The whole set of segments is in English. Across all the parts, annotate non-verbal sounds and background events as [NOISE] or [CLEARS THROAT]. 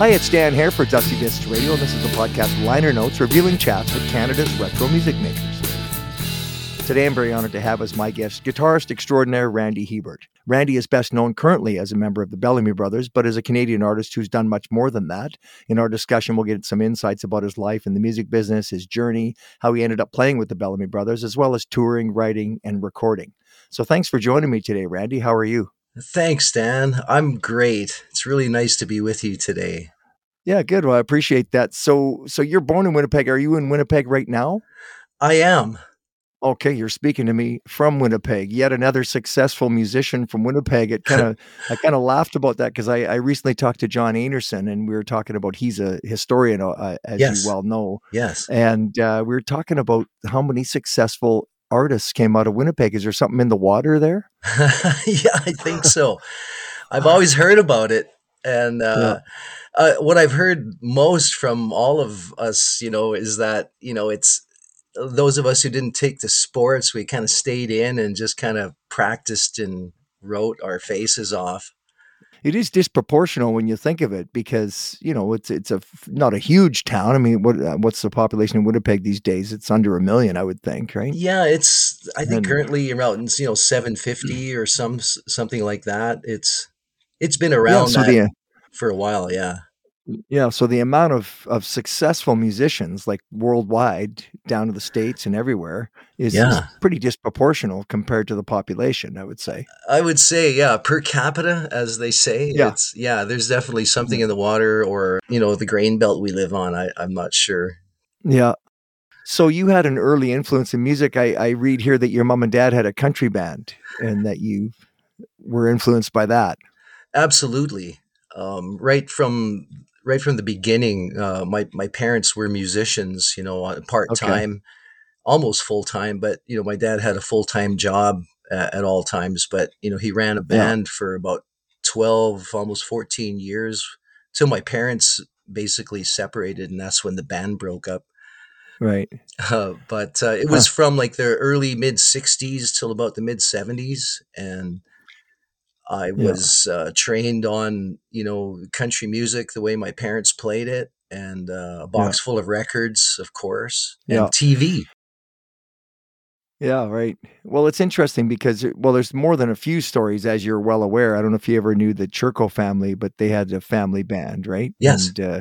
Hi, it's Dan here for Dusty Discs Radio, and this is the podcast Liner Notes, revealing chats with Canada's retro music makers. Today, I'm very honored to have as my guest guitarist extraordinaire Randy Hiebert. Randy is best known currently as a member of the Bellamy Brothers, but is a Canadian artist who's done much more than that. In our discussion, we'll get some insights about his life in the music business, his journey, how he ended up playing with the Bellamy Brothers, as well as touring, writing, and recording. So, thanks for joining me today, Randy. How are you? Thanks, Dan. I'm great. It's really nice to be with you today. Yeah, good. Well, I appreciate that. So, so you're born in Winnipeg. Are you in Winnipeg right now? I am. Okay, you're speaking to me from Winnipeg. Yet another successful musician from Winnipeg. It kind of, [LAUGHS] I kind of laughed about that because I, I recently talked to John Einarson, and we were talking about he's a historian, uh, as Yes. you well know, Yes. and uh, we were talking about how many successful artists came out of Winnipeg. Is there something in the water there? [LAUGHS] yeah, I think so. I've always heard about it. And uh, uh, what I've heard most from all of us, you know, is that, you know, it's those of us who didn't take the sports, we kind of stayed in and just kind of practiced and wrote our faces off. It is disproportional when you think of it, because you know it's it's a not a huge town. I mean, what uh, what's the population in Winnipeg these days? It's under a million, I would think, right? Yeah, it's I think And- currently around you know 750 or some something like that. It's it's been around so that the for a while, yeah. Yeah, so the amount of of successful musicians like worldwide down to the states and everywhere is, is pretty disproportional compared to the population, I would say. I would say, yeah, per capita, as they say. Yeah. It's yeah, there's definitely something in the water or, you know, the grain belt we live on. I, I'm not sure. Yeah. So you had an early influence in music. I, I read here that your mom and dad had a country band and that you were influenced by that. Absolutely. Um, right from right from the beginning, uh, my my parents were musicians, you know, part time, almost full time. But you know, my dad had a full time job at, at all times. But you know, he ran a band for about twelve, almost fourteen years, till my parents basically separated, and that's when the band broke up. Right. Uh, but uh, it was from like the early mid 60s till about the mid 70s and i Yeah. was uh, trained on you know country music the way my parents played it and uh, a box full of records of course and Yeah. tv Yeah, right. Well, it's interesting because well, there's more than a few stories, as you're well aware. I don't know if you ever knew the Churko family, but they had a family band, right? Yes. And uh,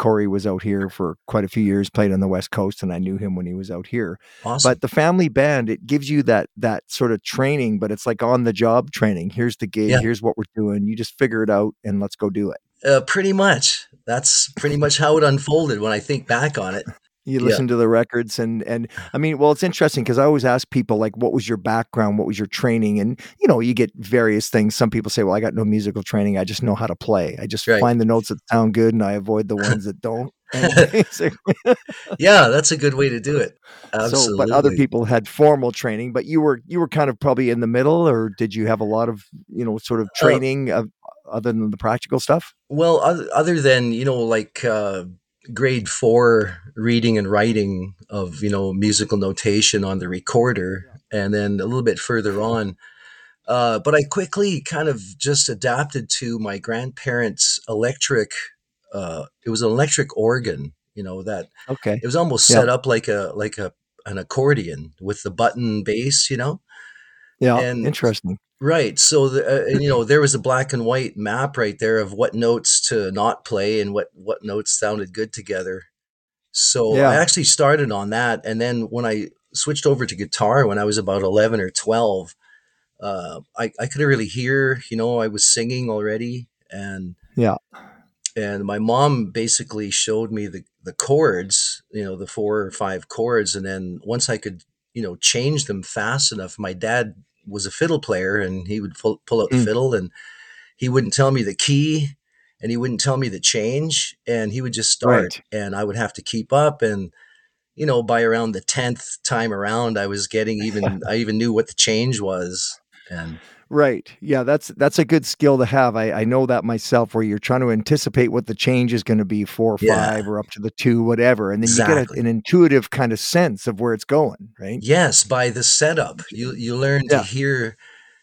Corey was out here for quite a few years, played on the West Coast, and I knew him when he was out here. awesome But the family band, it gives you that that sort of training, but it's like on the job training. Here's the gig. Yeah. Here's what we're doing. You just figure it out and let's go do it. uh, pretty much that's pretty much how it unfolded when i think back on it You Yeah. listen to the records and and I mean, well, it's interesting because I always ask people like, what was your background? What was your training? And you know, you get various things. Some people say, well, I got no musical training. I just know how to play. I just Right. find the notes that sound good and I avoid the ones that don't. [LAUGHS] [LAUGHS] Yeah that's a good way to do it absolutely but other people had formal training. But you were you were kind of probably in the middle, or did you have a lot of you know sort of Uh, training of other than the practical stuff? Well, other, other than you know, like uh, grade four reading and writing of you know musical notation on the recorder, and then a little bit further on. Uh, but I quickly kind of just adapted to my grandparents' electric. Uh, it was an electric organ, you know that Okay. it was almost Yeah. set up like a like a an accordion with the button bass, you know. Yeah. and- interesting. Right. So, the, uh, and, you know, there was a black and white map right there of what notes to not play and what what notes sounded good together. So Yeah. I actually started on that, and then when I switched over to guitar when I was about eleven or twelve, uh, I I could really hear. You know, I was singing already, and Yeah. and my mom basically showed me the the chords. You know, the four or five chords, and then once I could, you know, change them fast enough, my dad was a fiddle player and he would pull, pull out the Mm. fiddle and he wouldn't tell me the key and he wouldn't tell me the change and he would just start Right. and I would have to keep up and you know by around the 10th time around I was getting even [LAUGHS] I even knew what the change was and Right. Yeah, that's that's a good skill to have. I, I know that myself where you're trying to anticipate what the change is going to be four or Yeah. five or up to the two, whatever. And then you get a, an intuitive kind of sense of where it's going, right? yes by the setup you you learn Yeah. to hear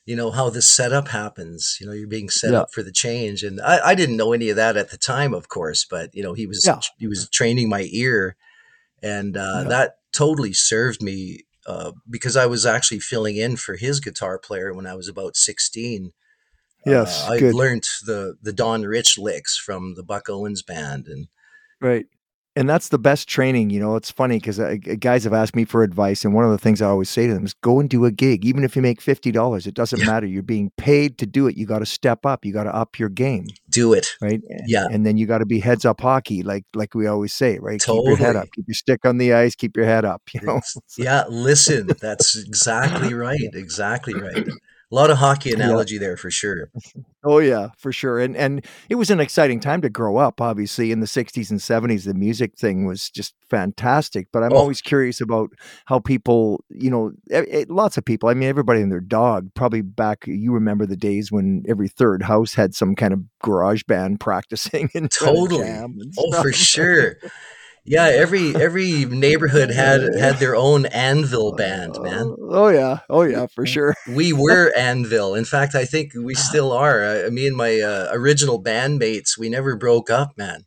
you know how this setup happens you know you're being set yeah. up for the change and I, I, didn't know any of that at the time of course but you know he was he was training my ear and uh, that totally served me uh, because i was actually filling in for his guitar player when i was about 16 yes uh, i learned the the don rich licks from the buck owens band and right and that's the best training. You know, it's funny because uh, guys have asked me for advice, and one of the things I always say to them is go and do a gig, even if you make fifty dollars. It doesn't yeah. matter. You're being paid to do it. You got to step up. You got to up your game. Do it, right? Yeah, and then you got to be heads up hockey, like like we always say, right? Totally. Keep your head up. Keep your stick on the ice. Keep your head up. [LAUGHS] You know. yeah, listen, that's [LAUGHS] exactly right. Exactly right. A lot of hockey analogy yeah. there for sure. [LAUGHS] Oh yeah, for sure. And and it was an exciting time to grow up. Obviously, in the '60s and '70s, the music thing was just fantastic. But I'm oh. always curious about how people, you know, it, lots of people. I mean, everybody and their dog. Probably back, you remember the days when every third house had some kind of garage band [LAUGHS] practicing and totally. oh, for sure. Yeah, every every neighborhood had had their own anvil band, man. Oh yeah, oh yeah, for sure. we were [LAUGHS] anvil. In fact, I think we still are. I, me and my uh, original bandmates, we never broke up, man.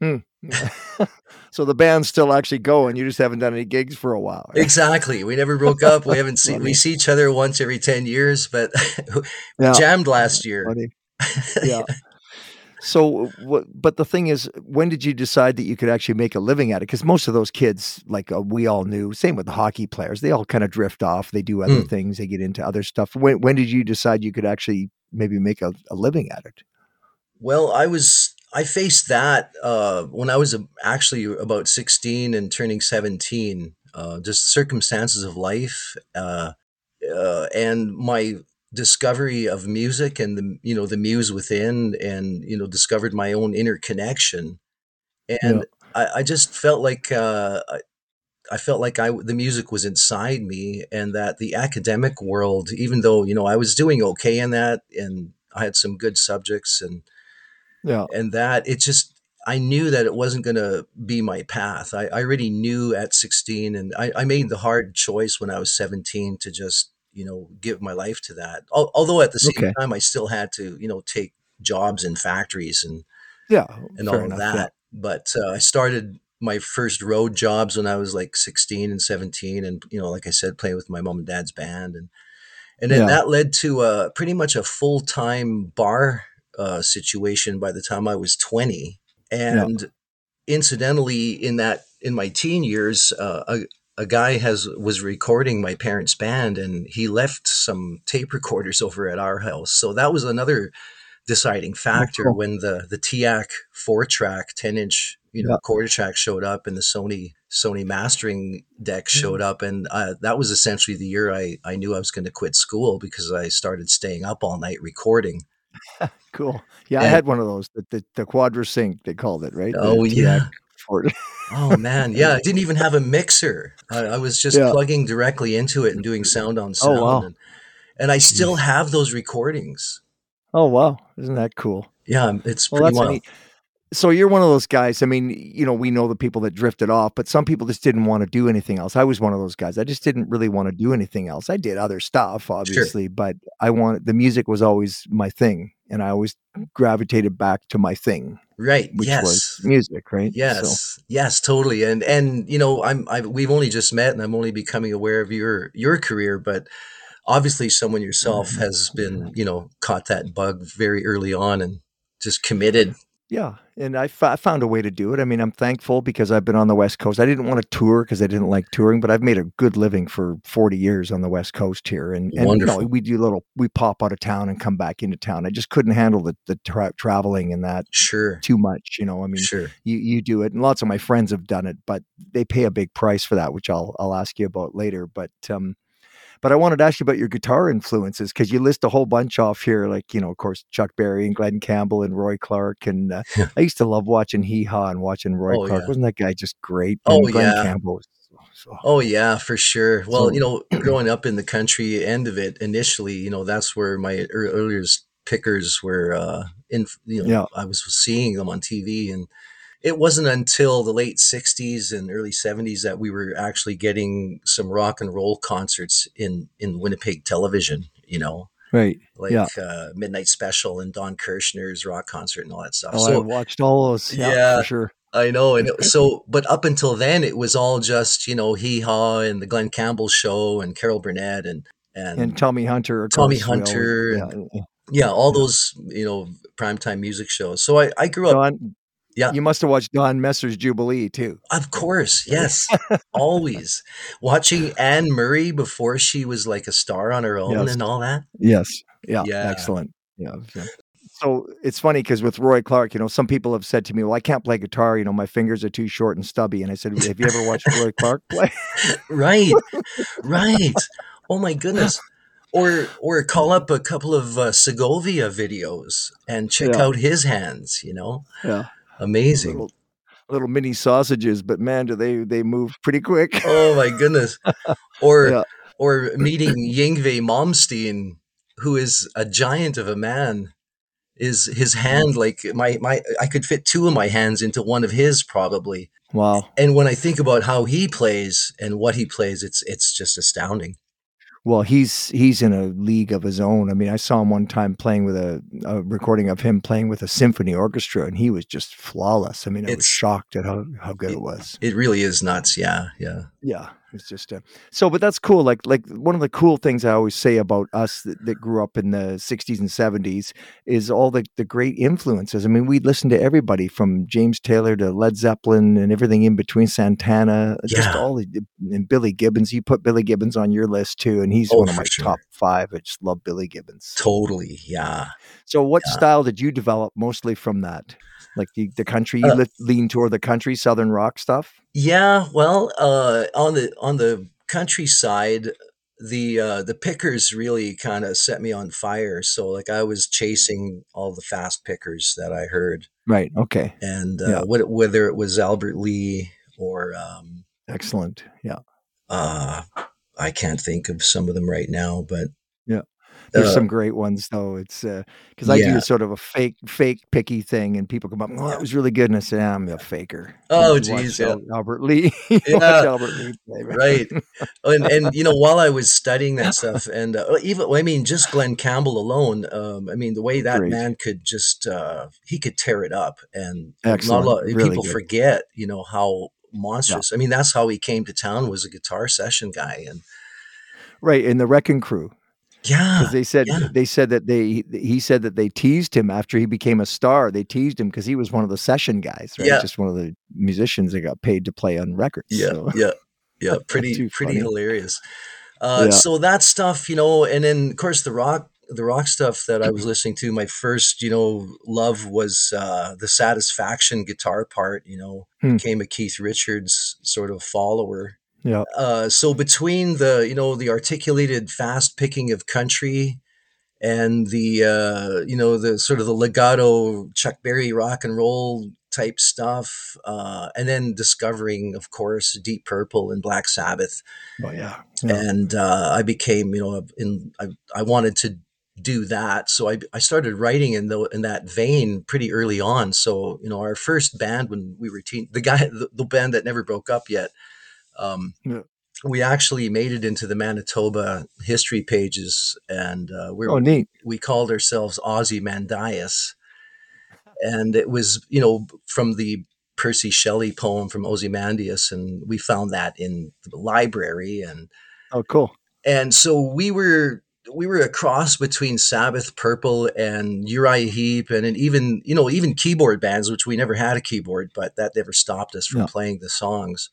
Hmm. [LAUGHS] so the band's still actually going. You just haven't done any gigs for a while. Right? Exactly. We never broke up. We haven't seen. We see each other once every ten years, but we [LAUGHS] yeah. jammed last year. yeah. So, but the thing is, when did you decide that you could actually make a living at it? Because most of those kids, like uh, we all knew, same with the hockey players, they all kind of drift off. They do other mm. things. They get into other stuff. When when did you decide you could actually maybe make a, a living at it? Well, I was I faced that uh, when I was actually about sixteen and turning seventeen. Uh, just circumstances of life, uh, uh and my discovery of music and the you know the muse within and you know discovered my own inner connection and yeah. I, I, just felt like uh, I, I felt like I the music was inside me and that the academic world even though you know I was doing okay in that and I had some good subjects and yeah and that it just I knew that it wasn't going to be my path. I, I already knew at 16 and I, I made the hard choice when I was 17 to just you know give my life to that although at the same okay. time i still had to you know take jobs in factories and yeah and all of that yeah. but uh, i started my first road jobs when i was like 16 and 17 and you know like i said playing with my mom and dad's band and and then yeah. that led to a pretty much a full-time bar uh, situation by the time i was 20 and yeah. incidentally in that in my teen years uh, a, a guy has was recording my parents' band, and he left some tape recorders over at our house. So that was another deciding factor cool. when the the TEAC four track ten inch you know yeah. quarter track showed up and the Sony Sony mastering deck showed mm-hmm. up and uh, that was essentially the year I I knew I was going to quit school because I started staying up all night recording. [LAUGHS] cool. Yeah, and, I had one of those the the, the quadra sync they called it right. Oh the yeah oh man, yeah, I [LAUGHS] didn't even have a mixer. I, I was just yeah. plugging directly into it and doing sound on oh, sound. Oh, wow. and, and I still have those recordings. Oh wow, isn't that cool? Yeah, um, it's well, pretty wild. So you're one of those guys. I mean, you know, we know the people that drifted off, but some people just didn't want to do anything else. I was one of those guys. I just didn't really want to do anything else. I did other stuff, obviously, sure. but I wanted the music was always my thing, and I always gravitated back to my thing right which yes. was music right yes so. yes totally and and you know i'm i we've only just met and i'm only becoming aware of your your career but obviously someone yourself mm-hmm. has been you know caught that bug very early on and just committed yeah, and I, f- I found a way to do it. I mean, I'm thankful because I've been on the West Coast. I didn't want to tour because I didn't like touring, but I've made a good living for 40 years on the West Coast here. And, and you know, we do little, we pop out of town and come back into town. I just couldn't handle the, the tra- traveling and that sure too much. You know, I mean, sure. you, you do it, and lots of my friends have done it, but they pay a big price for that, which I'll I'll ask you about later. But um, but I wanted to ask you about your guitar influences because you list a whole bunch off here, like you know, of course, Chuck Berry and Glen Campbell and Roy Clark. And uh, I used to love watching Hee Haw and watching Roy oh, Clark. Yeah. Wasn't that guy just great? Oh and Glen yeah. Campbell was so, oh yeah, for sure. Well, so, you know, [CLEARS THROAT] growing up in the country end of it initially, you know, that's where my earliest pickers were. Uh, in you know, yeah. I was seeing them on TV, and it wasn't until the late 60s and early 70s that we were actually getting some rock and roll concerts in in Winnipeg television you know Right. like Yeah. uh, Midnight Special and Don Kirshner's rock concert and all that stuff. Oh, I watched all those. Yeah, Yeah. for sure. I know, and it, so but up until then, it was all just you know Hee Haw and the Glen Campbell Show and Carol Burnett and and, And Tommy Hunter. Tommy course, we always- Hunter yeah, yeah. yeah, all yeah. those you know primetime music shows. So I I grew up, Don, Yeah. You must have watched Don Messer's Jubilee too. of course, yes, always watching Anne Murray before she was like a star on her own Yes. and all that. Yes. Yeah. Yeah. Excellent. Yeah. yeah. So it's funny because with Roy Clark, you know, some people have said to me, "Well, I can't play guitar. You know, my fingers are too short and stubby." And I said, "Have you ever watched Roy Clark [LAUGHS] play?" Right, [LAUGHS] right. Oh my goodness. Or or call up a couple of uh, Segovia videos and check Yeah. out his hands. You know, Yeah. Amazing. Little, little mini sausages, but man, do they they move pretty quick. Oh my goodness. Or [LAUGHS] Yeah. or meeting Yngwie Malmsteen, who is a giant of a man. Is his mm-hmm. hand like my my I could fit two of my hands into one of his probably. Wow. And when I think about how he plays and what he plays, it's it's just astounding. Well, he's he's in a league of his own. I mean, I saw him one time playing with a, a recording of him playing with a symphony orchestra, and he was just flawless. I mean, I was It's- shocked at how, how good it was. It really is nuts. Yeah, yeah. Yeah, it's just uh, so. But that's cool. Like like one of the cool things I always say about us that, that grew up in the '60s and '70s is all the the great influences. I mean, we listened to everybody from James Taylor to Led Zeppelin and everything in between. Santana, just Yeah. all the and Billy Gibbons. You put Billy Gibbons on your list too, and he's Oh, one of my sure. top five. I just love Billy Gibbons. Totally. Yeah. So, what Yeah. style did you develop mostly from that? Like the, the country, you Uh, le- lean toward the country, southern rock stuff. Yeah, well, uh, on the on the countryside, the uh, the pickers really kind of set me on fire. So like I was chasing all the fast pickers that I heard, Right. Okay. and uh, Yeah. what, whether it was Albert Lee or um, Excellent. Yeah. uh, I can't think of some of them right now, but. There's uh, some great ones though. It's because I Yeah. do sort of a fake, fake picky thing, and people come up, "Oh, that was really good," and I say, "I'm a faker." Oh, geez, [LAUGHS] yeah. Albert Lee. Yeah. Albert Lee right and and you know while i was studying that [LAUGHS] stuff and uh, even i mean just glen campbell alone um, i mean the way that Great. man could just uh, he could tear it up and Excellent. not a lot Really people good. forget you know how monstrous i mean that's how he came to town was a guitar session guy and Right in the Wrecking Crew, yeah because they said yeah. they said that they he said that they teased him after he became a star. They teased him because he was one of the session guys, right? Yeah. Just one of the musicians that got paid to play on records. yeah So, yeah yeah [LAUGHS] pretty pretty funny. hilarious uh, Yeah. so that stuff you know and then of course the rock the rock stuff that i was [CLEARS THROAT] listening to my first you know love was uh, the satisfaction guitar part you know Hmm. became a keith richards sort of follower yeah. uh, so between the you know the articulated fast picking of country and the uh, you know the sort of the legato Chuck Berry rock and roll type stuff, uh, and then discovering, of course, Deep Purple and Black Sabbath, Oh yeah. Yeah. and uh, I became you know in I, I wanted to do that, so I, I started writing in the in that vein pretty early on. So you know our first band when we were teen, the guy the, the band that never broke up yet. Um, Yeah. we actually made it into the Manitoba history pages, and uh, we're Oh, neat. we called ourselves Ozymandias, and it was you know from the Percy Shelley poem from Ozymandias, and we found that in the library, and Oh, cool. and so we were we were a cross between Sabbath, Purple, and Uriah Heep, and, and even you know even keyboard bands, which we never had a keyboard, but that never stopped us from Yeah. playing the songs,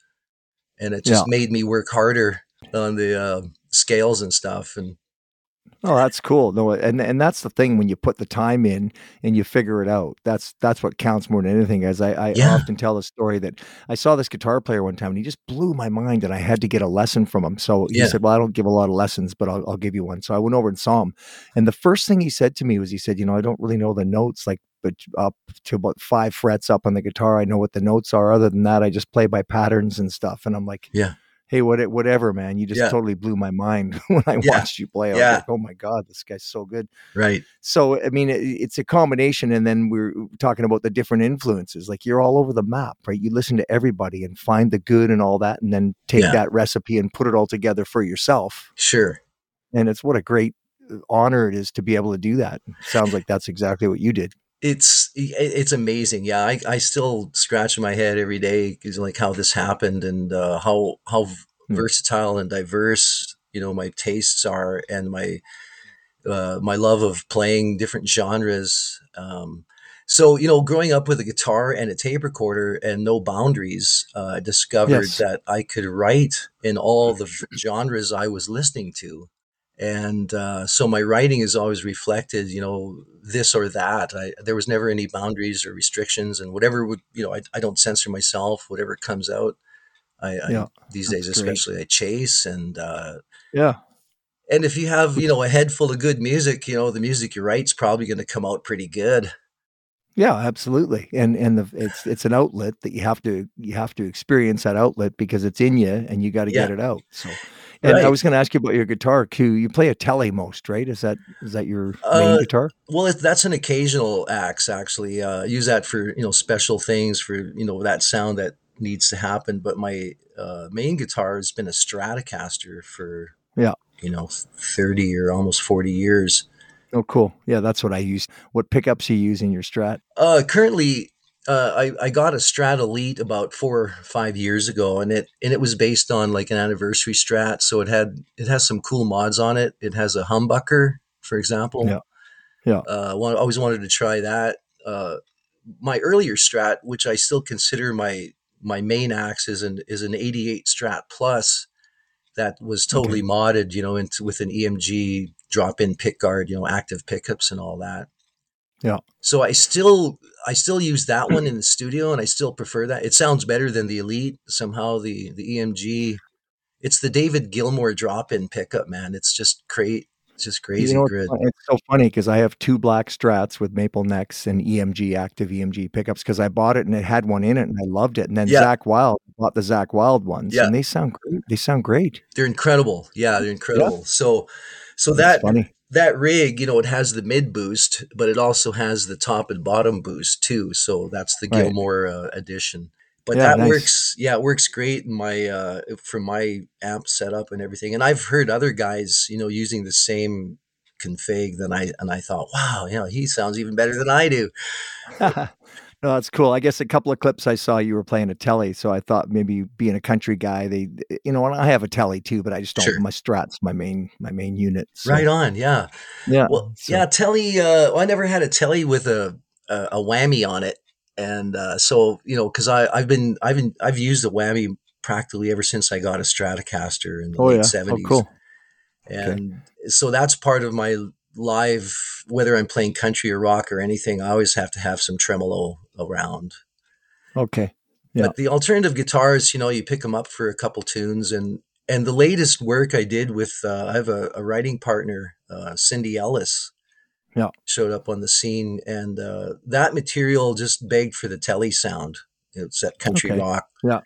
and it just made me work harder on the uh, scales and stuff, and Oh, that's cool. No, and and that's the thing when you put the time in and you figure it out. That's that's what counts more than anything. As I, I Yeah. often tell the story that I saw this guitar player one time and he just blew my mind, and I had to get a lesson from him. So he Yeah. said, "Well, I don't give a lot of lessons, but I'll, I'll give you one." So I went over and saw him, and the first thing he said to me was, he said, "You know, I don't really know the notes, like, but up to about five frets up on the guitar, I know what the notes are. Other than that, I just play by patterns and stuff." And I'm like, Yeah. Hey, what, whatever, man. You just Yeah. totally blew my mind [LAUGHS] when I Yeah. watched you play. I was Yeah. like, oh my God, this guy's so good right, so i mean it, it's a combination and then we're uh, talking about the different influences like you're all over the map right you listen to everybody and find the good and all that and then take Yeah. that recipe and put it all together for yourself sure, and it's what a great uh, honor it is to be able to do that. Sounds like that's exactly what you did. It's it's amazing. Yeah, I, I still scratch my head every day because like how this happened and uh, how how hmm. versatile and diverse you know my tastes are and my uh, my love of playing different genres. Um, so you know, growing up with a guitar and a tape recorder and no boundaries, uh, I discovered yes. that I could write in all the genres I was listening to and uh, so my writing is always reflected you know this or that. I, there was never any boundaries or restrictions and whatever would you know i, I don't censor myself whatever comes out. I, yeah, I these days especially i chase and uh, yeah. and if you have you know a head full of good music you know the music you write's probably going to come out pretty good. Yeah absolutely. And and the, it's it's an outlet that you have to you have to experience that outlet because it's in you and you got to yeah. get it out so and right. I was going to ask you about your guitar too. You play a tele most, right? Is that is that your main uh, guitar? Well, it, that's an occasional axe. Actually, uh, use that for you know special things for you know that sound that needs to happen. But my uh, main guitar has been a Stratocaster for yeah you know thirty or almost forty years. Oh, cool. Yeah, that's what I use. What pickups you use in your Strat? Uh, currently, uh, I, I got a Strat Elite about four or five years ago, and it and it was based on like an anniversary Strat, so it had it has some cool mods on it. It has a humbucker, for example. Yeah, yeah. Uh, I always wanted to try that. Uh, my earlier Strat, which I still consider my my main axe, is an is an '88 Strat Plus that was totally okay. modded, you know, into with an EMG drop-in pick guard, you know, active pickups and all that. Yeah. So I still I still use that one in the studio, and I still prefer that. It sounds better than the Elite. Somehow the the EMG, it's the David Gilmour drop-in pickup, man. It's just great. It's just crazy you know, grid. It's so funny because I have two black Strats with maple necks and EMG active EMG pickups because I bought it and it had one in it and I loved it. And then yeah. Zakk Wylde bought the Zakk Wylde ones, yeah. and they sound great. They sound great. They're incredible. Yeah, they're incredible. Yeah. So, so That's that funny that rig, you know, it has the mid boost, but it also has the top and bottom boost too. So that's the right. Gilmour uh, edition. But yeah, that nice. works. Yeah, it works great in my uh, from my amp setup and everything. And I've heard other guys, you know, using the same config. Then I and I thought, wow, you know, he sounds even better than I do. [LAUGHS] [LAUGHS] No, that's cool. I guess a couple of clips I saw you were playing a telly, so I thought maybe being a country guy, they, you know, I have a telly too, but I just don't. Sure. My Strat's my main my main unit. So. Right on, yeah, yeah. Well, so. yeah, telly. Uh, well, I never had a telly with a a, a whammy on it, and uh, so you know, because I I've been I've been I've used a whammy practically ever since I got a Stratocaster in the oh, late seventies. Yeah. Oh, cool. And okay. so that's part of my live, whether I'm playing country or rock or anything, I always have to have some tremolo around. Okay. Yeah. But the alternative guitars, you know, you pick them up for a couple tunes and and the latest work I did with uh, I have a, a writing partner, uh, Cindy Ellis. Yeah. Showed up on the scene and uh, that material just begged for the telly sound. It's that country okay. rock. Yeah.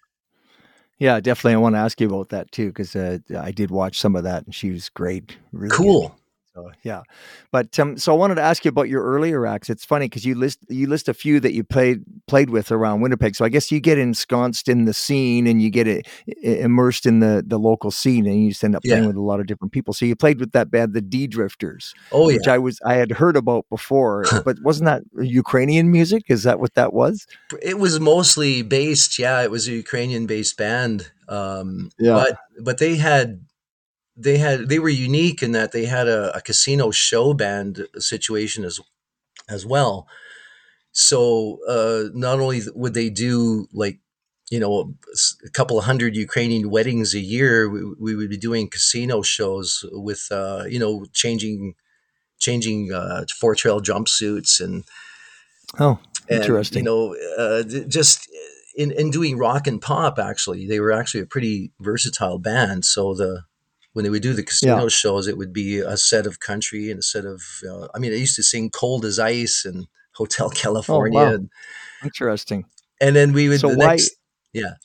Yeah, definitely. I want to ask you about that too, because uh, I did watch some of that, and she was great. Really cool. Good. So yeah, but um, so I wanted to ask you about your earlier acts. It's funny because you list you list a few that you played played with around Winnipeg. So I guess you get ensconced in the scene and you get it, immersed in the the local scene, and you just end up playing yeah. with a lot of different people. So you played with that band, the D Drifters. Oh yeah, which I was I had heard about before, [LAUGHS] but wasn't that Ukrainian music? Is that what that was? It was mostly based. Yeah, it was a Ukrainian based band. Um, yeah, but but they had they had they were unique in that they had a, a casino show band situation as as well. So uh, not only would they do like you know a couple of hundred Ukrainian weddings a year, we, we would be doing casino shows with uh, you know changing changing uh, four trail jumpsuits and oh interesting. And, you know, uh, just in in doing rock and pop. Actually, they were actually a pretty versatile band. So the when they would do the casino yeah. shows, it would be a set of country and a set of. Uh, I mean, I used to sing "Cold as Ice" and Hotel [LAUGHS] California. Oh, wow. and, Interesting. And then we would. So the why? Next, yeah.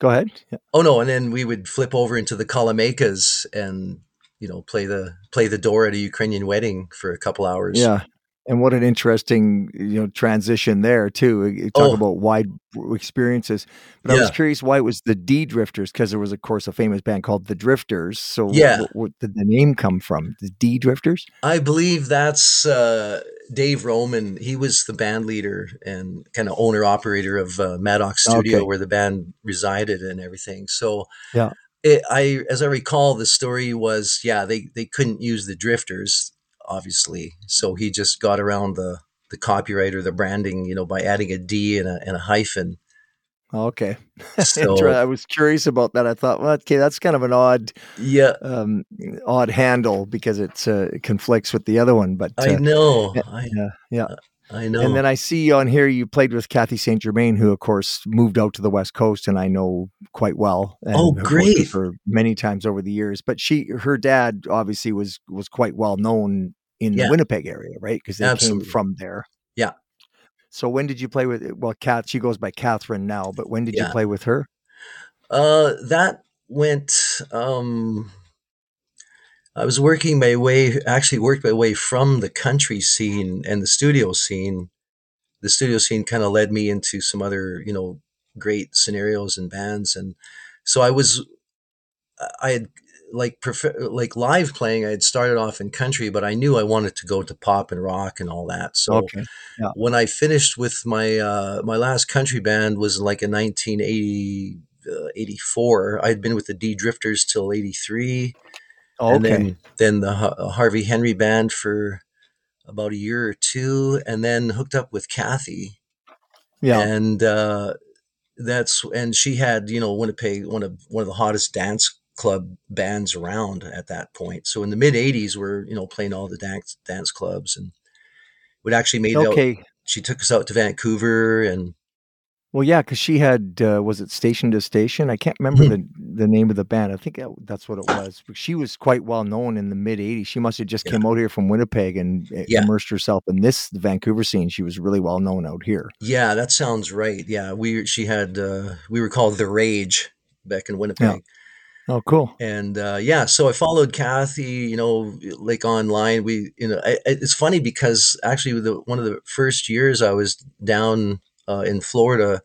Go ahead. Yeah. Oh no! And then we would flip over into the Kolomeykas and you know play the play the door at a Ukrainian wedding for a couple hours. Yeah. And what an interesting, you know, transition there too. You talk Oh. about wide experiences. But I was curious why it was the D Drifters because there was, of course, a famous band called the Drifters. So, Yeah. what, what did the name come from? The D Drifters? I believe that's uh, Dave Roman. He was the band leader and kind of owner operator of uh, Maddox Studio, Okay. where the band resided and everything. So, Yeah. it, I, as I recall, the story was, yeah, they they couldn't use the Drifters, obviously. So he just got around the the copyright or the branding, you know, by adding a D and a, and a hyphen. Okay. [LAUGHS] So I was curious about that. I thought, well, okay, that's kind of an odd, yeah, um, odd handle because it's uh, it conflicts with the other one. But I uh, know, yeah, I yeah, yeah. I know. And then I see on here you played with Kathy St. Germain, who of course moved out to the West Coast, and I know quite well. And Oh, great. For many times over the years. But she, her dad, obviously was was quite well known in Yeah. the Winnipeg area, right? Because they Absolutely. came from there. Yeah. So when did you play with? Well, Kath, she goes by Catherine now, but when did you play with her? Uh, that went. Um, I was working my way, actually worked my way from the country scene and the studio scene. The studio scene kind of led me into some other, you know, great scenarios and bands, and so I was, I had like prefer like live playing. I had started off in country, but I knew I wanted to go to pop and rock and all that. So Okay. when I finished with my uh, my last country band was like in 1980, uh, 84. I had been with the D Drifters till 83, and Okay. then then the Ha- Harvey Henry band for about a year or two, and then hooked up with Kathy, yeah. and uh, that's and she had you know Winnipeg one of one of the hottest dance club bands around at that point. So in the mid 80s, we're you know playing all the dance dance clubs and. We'd actually made it out Okay. she took us out to Vancouver and Well, yeah, because she had uh, was it Station to Station? I can't remember Mhm. the the name of the band. I think that's what it was. But she was quite well known in the mid '80s. She must have just Yeah. came out here from Winnipeg and uh, Yeah. immersed herself in this Vancouver scene. She was really well known out here. yeah, that sounds right. Yeah, we she had uh, we were called the Rage back in Winnipeg. Oh, cool. And uh, yeah, so I followed Kathy, you know, like online. We, you know, I, I- it's funny because actually the one of the first years I was down uh, in Florida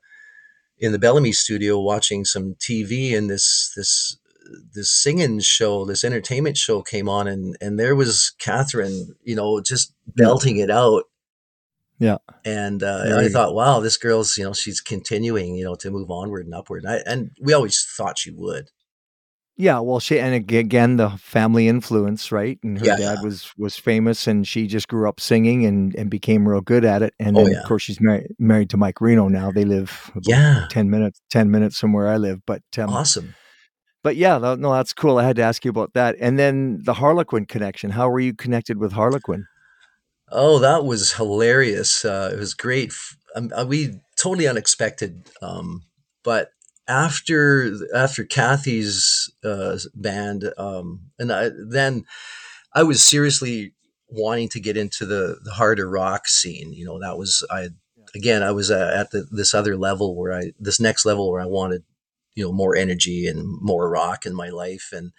in the Bellamy studio watching some TV, and this this this singing show, this entertainment show came on, and and there was Catherine, you know, just belting it out. Yeah. And uh, There I thought, wow, this girl's, you know, she's continuing, you know, to move onward and upward. And, I, and we always thought she would. Yeah, well, she and again the family influence, right? And her Yeah. dad was was famous, and she just grew up singing and and became real good at it. And Oh, then, yeah. of course, she's married married to Mike Reno now. They live about Yeah. ten minutes ten minutes from where I live. But um, Awesome. But yeah, no, that's cool. I had to ask you about that. And then the Harlequin connection. How were you connected with Harlequin? Oh, that was hilarious. Uh, it was great. Um, uh, we totally unexpected. Um, but after after Kathy's uh, band, um, and I, then I was seriously wanting to get into the the harder rock scene. You know, that was I again I was uh, at the, this other level where I this next level where I wanted you know more energy and more rock in my life and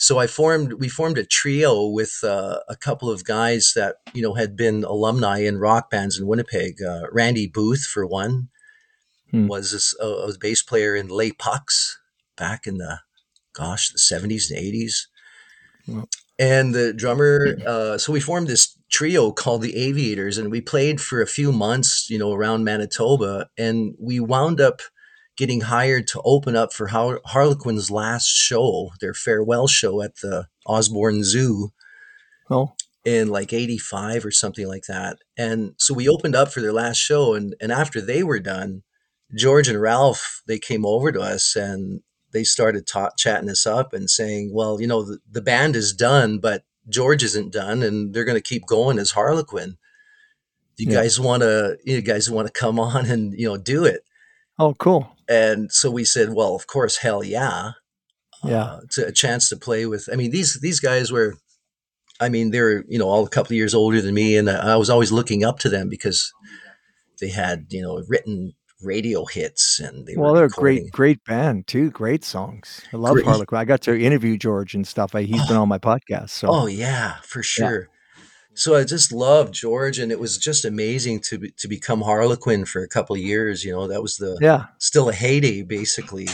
so I formed we formed a trio with uh, a couple of guys that you know had been alumni in rock bands in Winnipeg. Uh, Randy Booth, for one, Hmm. was this, uh, a bass player in Les Pucks back in the gosh the seventies and eighties, Wow. and the drummer. Uh, so we formed this trio called the Aviators, and we played for a few months, you know, around Manitoba, and we wound up getting hired to open up for Har- Harlequin's last show, their farewell show at the Osborne Zoo Oh, in like 85 or something like that. And so we opened up for their last show and and after they were done, George and Ralph they came over to us and they started ta- chatting us up and saying, "Well, you know, the, the band is done, but George isn't done and they're going to keep going as Harlequin. Do you Yeah. guys want to you guys want to come [LAUGHS] on and, you know, do it?" oh, cool. And so we said, "Well, of course, hell yeah." Yeah. uh, to a chance to play with. I mean, these these guys were, I mean, they're, you know all a couple of years older than me, and I was always looking up to them because they had you know written radio hits and they Well, were they're a great, great band too. Great songs. I love Great. Harlequin. I got to interview George and stuff. I, he's been oh. on my podcast. So Oh yeah, for sure. so I just loved George, and it was just amazing to be, to become Harlequin for a couple of years. You know, that was the yeah still a heyday, basically.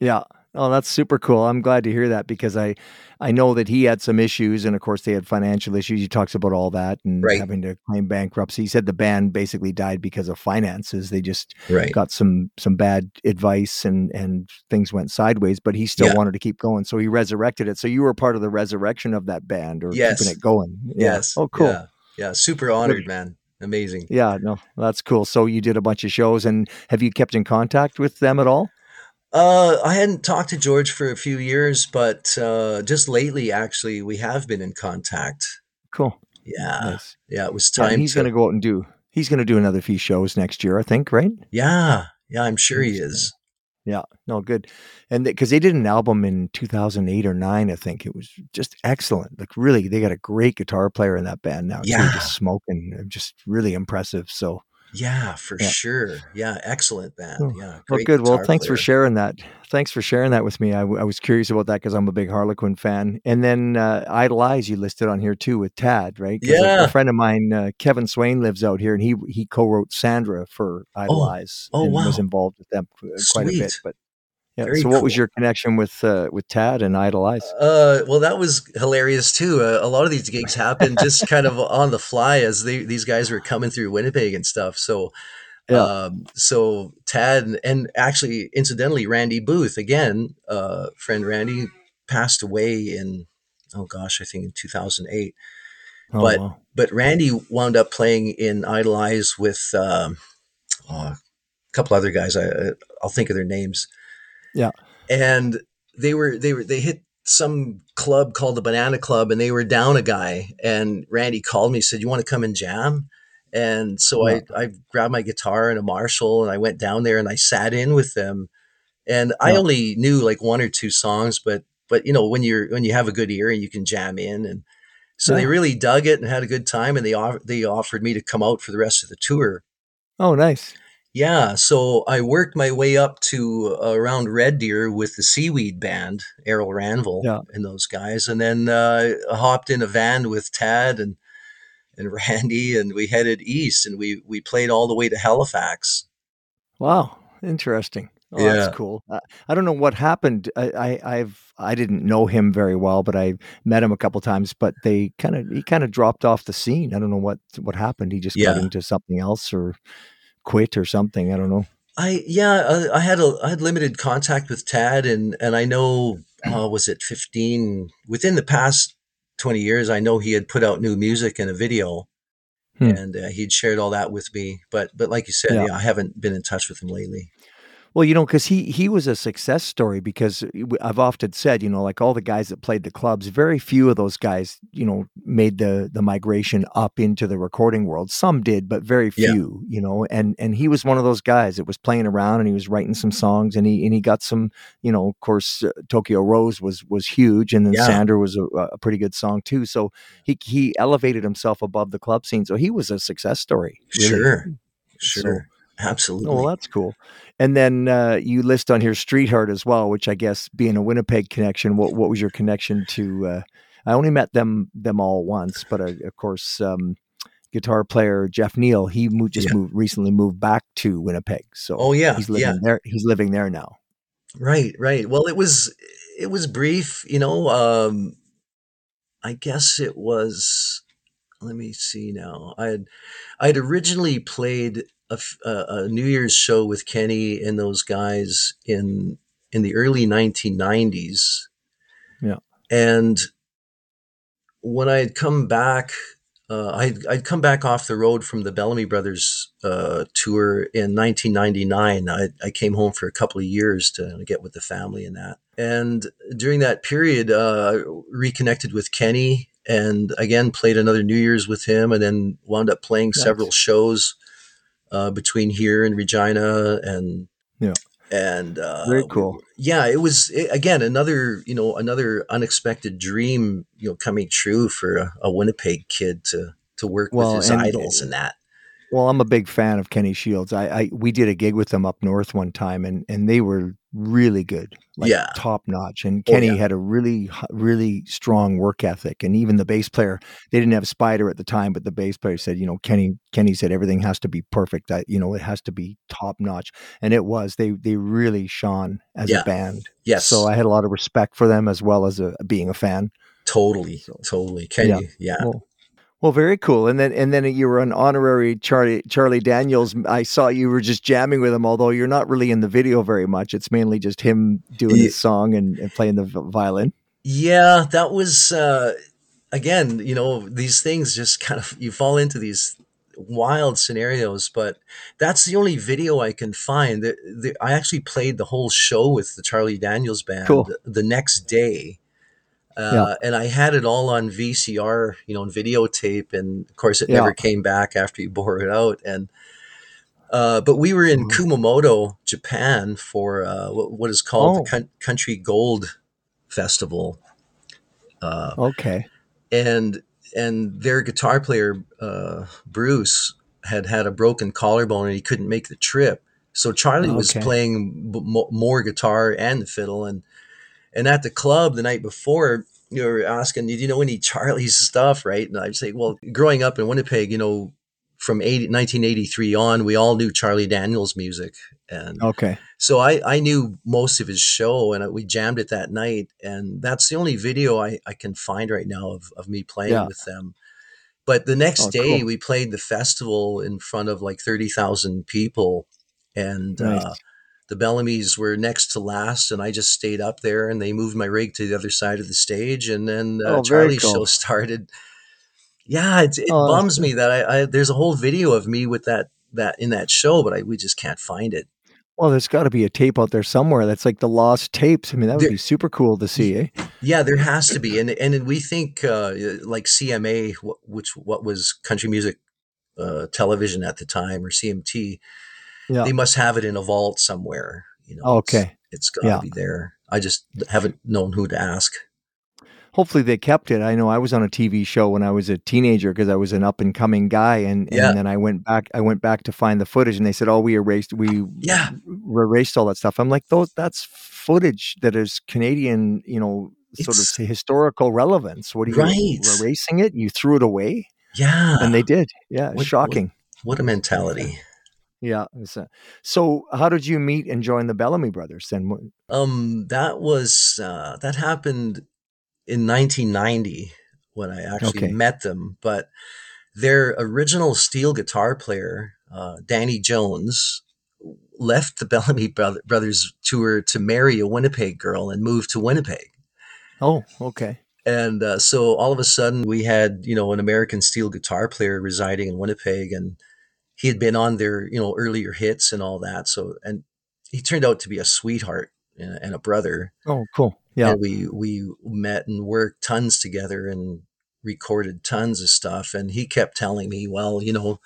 Yeah. Oh, that's super cool. I'm glad to hear that because I, I know that he had some issues, and of course they had financial issues. He talks about all that and Right. having to claim bankruptcy. He said the band basically died because of finances. They just Right. got some some bad advice and and things went sideways. But he still Yeah. wanted to keep going, so he resurrected it. So you were part of the resurrection of that band or Yes. keeping it going. Yeah. Yes. Oh, cool. Yeah. Yeah. Super honored, man. Amazing. Yeah. No, that's cool. So you did a bunch of shows, and have you kept in contact with them at all? Uh, I hadn't talked to George for a few years, but uh, just lately, actually, we have been in contact. Cool. Yeah. Nice. Yeah. It was Yeah, time he's to. going to go out and do. He's going to do another few shows next year, I think. Right? Yeah. Yeah. I'm sure he is. Yeah, no, good. And because they did an album in 2008 or 9, I think it was just excellent. Like, really, they got a great guitar player in that band now, too, Yeah. just smoking, uh, just really impressive. So, Yeah, for yeah. sure. Yeah. Excellent band. Oh, Yeah. Well, good. Well, thanks for sharing that. Thanks for sharing that with me. I, w- I was curious about that because I'm a big Harlequin fan. And then uh, Idle Eyes, you listed on here too with Tad, right? 'Cause a, a Yeah. friend of mine, uh, Kevin Swain, lives out here, and he he co-wrote Sandra for Idle Eyes Oh, and was wow. involved with them uh, quite a bit. But yeah, Very so what was your connection with uh, with Tad and Idle Eyes? Uh, well, that was hilarious too. Uh, a lot of these gigs happened just kind of on the fly as they, these guys were coming through Winnipeg and stuff. So, Yeah. um, so Tad and, and actually, incidentally, Randy Booth again, uh, friend Randy passed away in oh gosh, I think in two thousand eight. Oh, But wow. but Randy wound up playing in Idle Eyes with um, oh, a couple other guys. I I'll think of their names. Yeah. and they were they were they hit some club called the Banana Club, and they were down a guy. And Randy called me, said, "You want to come and jam?" And so Yeah. I I grabbed my guitar and a Marshall, and I went down there and I sat in with them. And I only knew like one or two songs, but but you know when you're when you have a good ear and you can jam in and so they really dug it and had a good time and they off- they offered me to come out for the rest of the tour. Oh, nice. Yeah, so I worked my way up to uh, around Red Deer with the C-Weed Band, Errol Ranville, Yeah. and those guys, and then uh, I hopped in a van with Tad and and [LAUGHS] Randy, and we headed east, and we we played all the way to Halifax. Wow, interesting. Oh, Yeah. that's cool. I, I don't know what happened. I, I I've I didn't know him very well, but I met him a couple times. But they kind of he kind of dropped off the scene. I don't know what what happened. He just got Yeah. into something else or quit or something. I don't know. I yeah, I, I had a I had limited contact with Tad, and and I know uh, [CLEARS THROAT] was it fifteen within the past twenty years. I know he had put out new music and a video, Hmm. and uh, he'd shared all that with me. But but like you said, Yeah. yeah, I haven't been in touch with him lately. Well, you know, because he he was a success story. Because I've often said, you know, like all the guys that played the clubs, very few of those guys, you know, made the the migration up into the recording world. Some did, but very Yeah. few, you know. And and he was one of those guys that was playing around and he was writing some songs and he and he got some, you know, of course, uh, Tokyo Rose was was huge, and then Yeah. Sandra was a, a pretty good song too. So he he elevated himself above the club scene. So he was a success story. Really. Sure, So- sure, absolutely. Oh, well, that's cool. And then uh, you list on here Streetheart as well, which I guess being a Winnipeg connection. What what was your connection to? Uh, I only met them them all once, but uh, of course, um, guitar player Jeff Neill. He moved, just Yeah. moved recently moved back to Winnipeg, so oh yeah, he's living yeah, there. He's living there now. right, right. Well, it was it was brief, you know. Um, I guess it was. Let me see now. I had I had originally played a, a- New Year's show with Kenny and those guys in in the early 1990s. Yeah. And when I had come back, uh, I'd, I'd come back off the road from the Bellamy Brothers uh, tour in 1999. I, I came home for a couple of years to get with the family and that. And during that period, uh, I reconnected with Kenny and again played another New Year's with him, and then wound up playing Nice. several shows uh, between here and Regina and Yeah. and uh, Very cool. yeah, it was it, again another you know another unexpected dream you know coming true for a, a Winnipeg kid to to work Well, with his and- idols and that. Well, I'm a big fan of Kenny Shields. I, I we did a gig with them up north one time, and and they were really good, like Yeah. top notch. And Oh Kenny yeah. had a really really strong work ethic. And even the bass player, they didn't have Spider at the time, but the bass player said, you know, Kenny Kenny said everything has to be perfect. I, you know, it has to be top notch, and it was. They they really shone as Yeah. a band. Yes. So I had a lot of respect for them as well as a, being a fan. totally. So Totally. Kenny. Yeah. well, well, very cool. And then and then you were an honorary Charlie Charlie Daniels. I saw you were just jamming with him, although you're not really in the video very much. It's mainly just him doing Ye- his song and, and playing the violin. Yeah, that was uh again, you know, these things just kind of you fall into these wild scenarios, but that's the only video I can find. The, the, I actually played the whole show with the Charlie Daniels band Cool. the next day. Uh, Yeah. and I had it all on VCR, you know, and videotape, and of course, it Yeah. never came back after you [LAUGHS] bore it out. And uh, but we were in Mhm. Kumamoto, Japan, for uh, what, what is called Oh. the Coun- Country Gold Festival, uh, Okay. and and their guitar player uh, Bruce had had a broken collarbone and he couldn't make the trip. So Charlie was playing b- more guitar and the fiddle, and and at the club the night before, you were asking, "Did you know any Charlie's stuff?" Right? And I'd say, "Well, growing up in Winnipeg, you know, from 80, 1983 on, we all knew Charlie Daniels music, and Okay. so I, I knew most of his show and we jammed it that night. And that's the only video I, I can find right now of, of me playing Yeah. with them. But the next Oh, day cool. we played the festival in front of like 30,000 people. And Nice. uh, the Bellamy's were next to last. And I just stayed up there and they moved my rig to the other side of the stage. And then uh, Oh, very Charlie's show started. Yeah, it, it Oh, bums me that I, I there's a whole video of me with that that in that show, but I we just can't find it. Well, there's got to be a tape out there somewhere that's like the lost tapes. I mean, that would There- be super cool to see. Eh? Yeah, there has to be, and and we think uh, like CMA, which what was country music uh, television at the time, or CMT, Yeah. they must have it in a vault somewhere. You know, it's- Okay. it's got to Yeah. be there. I just haven't known who to ask. Hopefully they kept it. I know I was on a TV show when I was a teenager because I was an up and coming guy, and, and then I went back. I went back to find the footage, and they said, "Oh, we erased. We Yeah. erased all that stuff." I'm like, "Those that's footage that is Canadian, you know, sort It's- of historical relevance. What are you Right. erasing it? You threw it away?" Yeah, And they did. Yeah, What- what- shocking. what a mentality. Yeah. so, how did you meet and join the Bellamy Brothers? Then, Um, that was uh, that happened in 1990 when I actually Okay. met them. But their original steel guitar player, uh, Danny Jones, left the [LAUGHS] Bellamy Brother- Brothers tour to marry a Winnipeg girl and moved to Winnipeg. oh, okay. And uh, so all of a sudden, we had you know an American steel guitar player residing in Winnipeg, and he had been on their you know earlier hits and all that. So and he turned out to be a sweetheart and and a brother. Oh, cool. Yeah. And we we met and worked tons together and recorded tons of stuff. And he kept telling me, well, you know,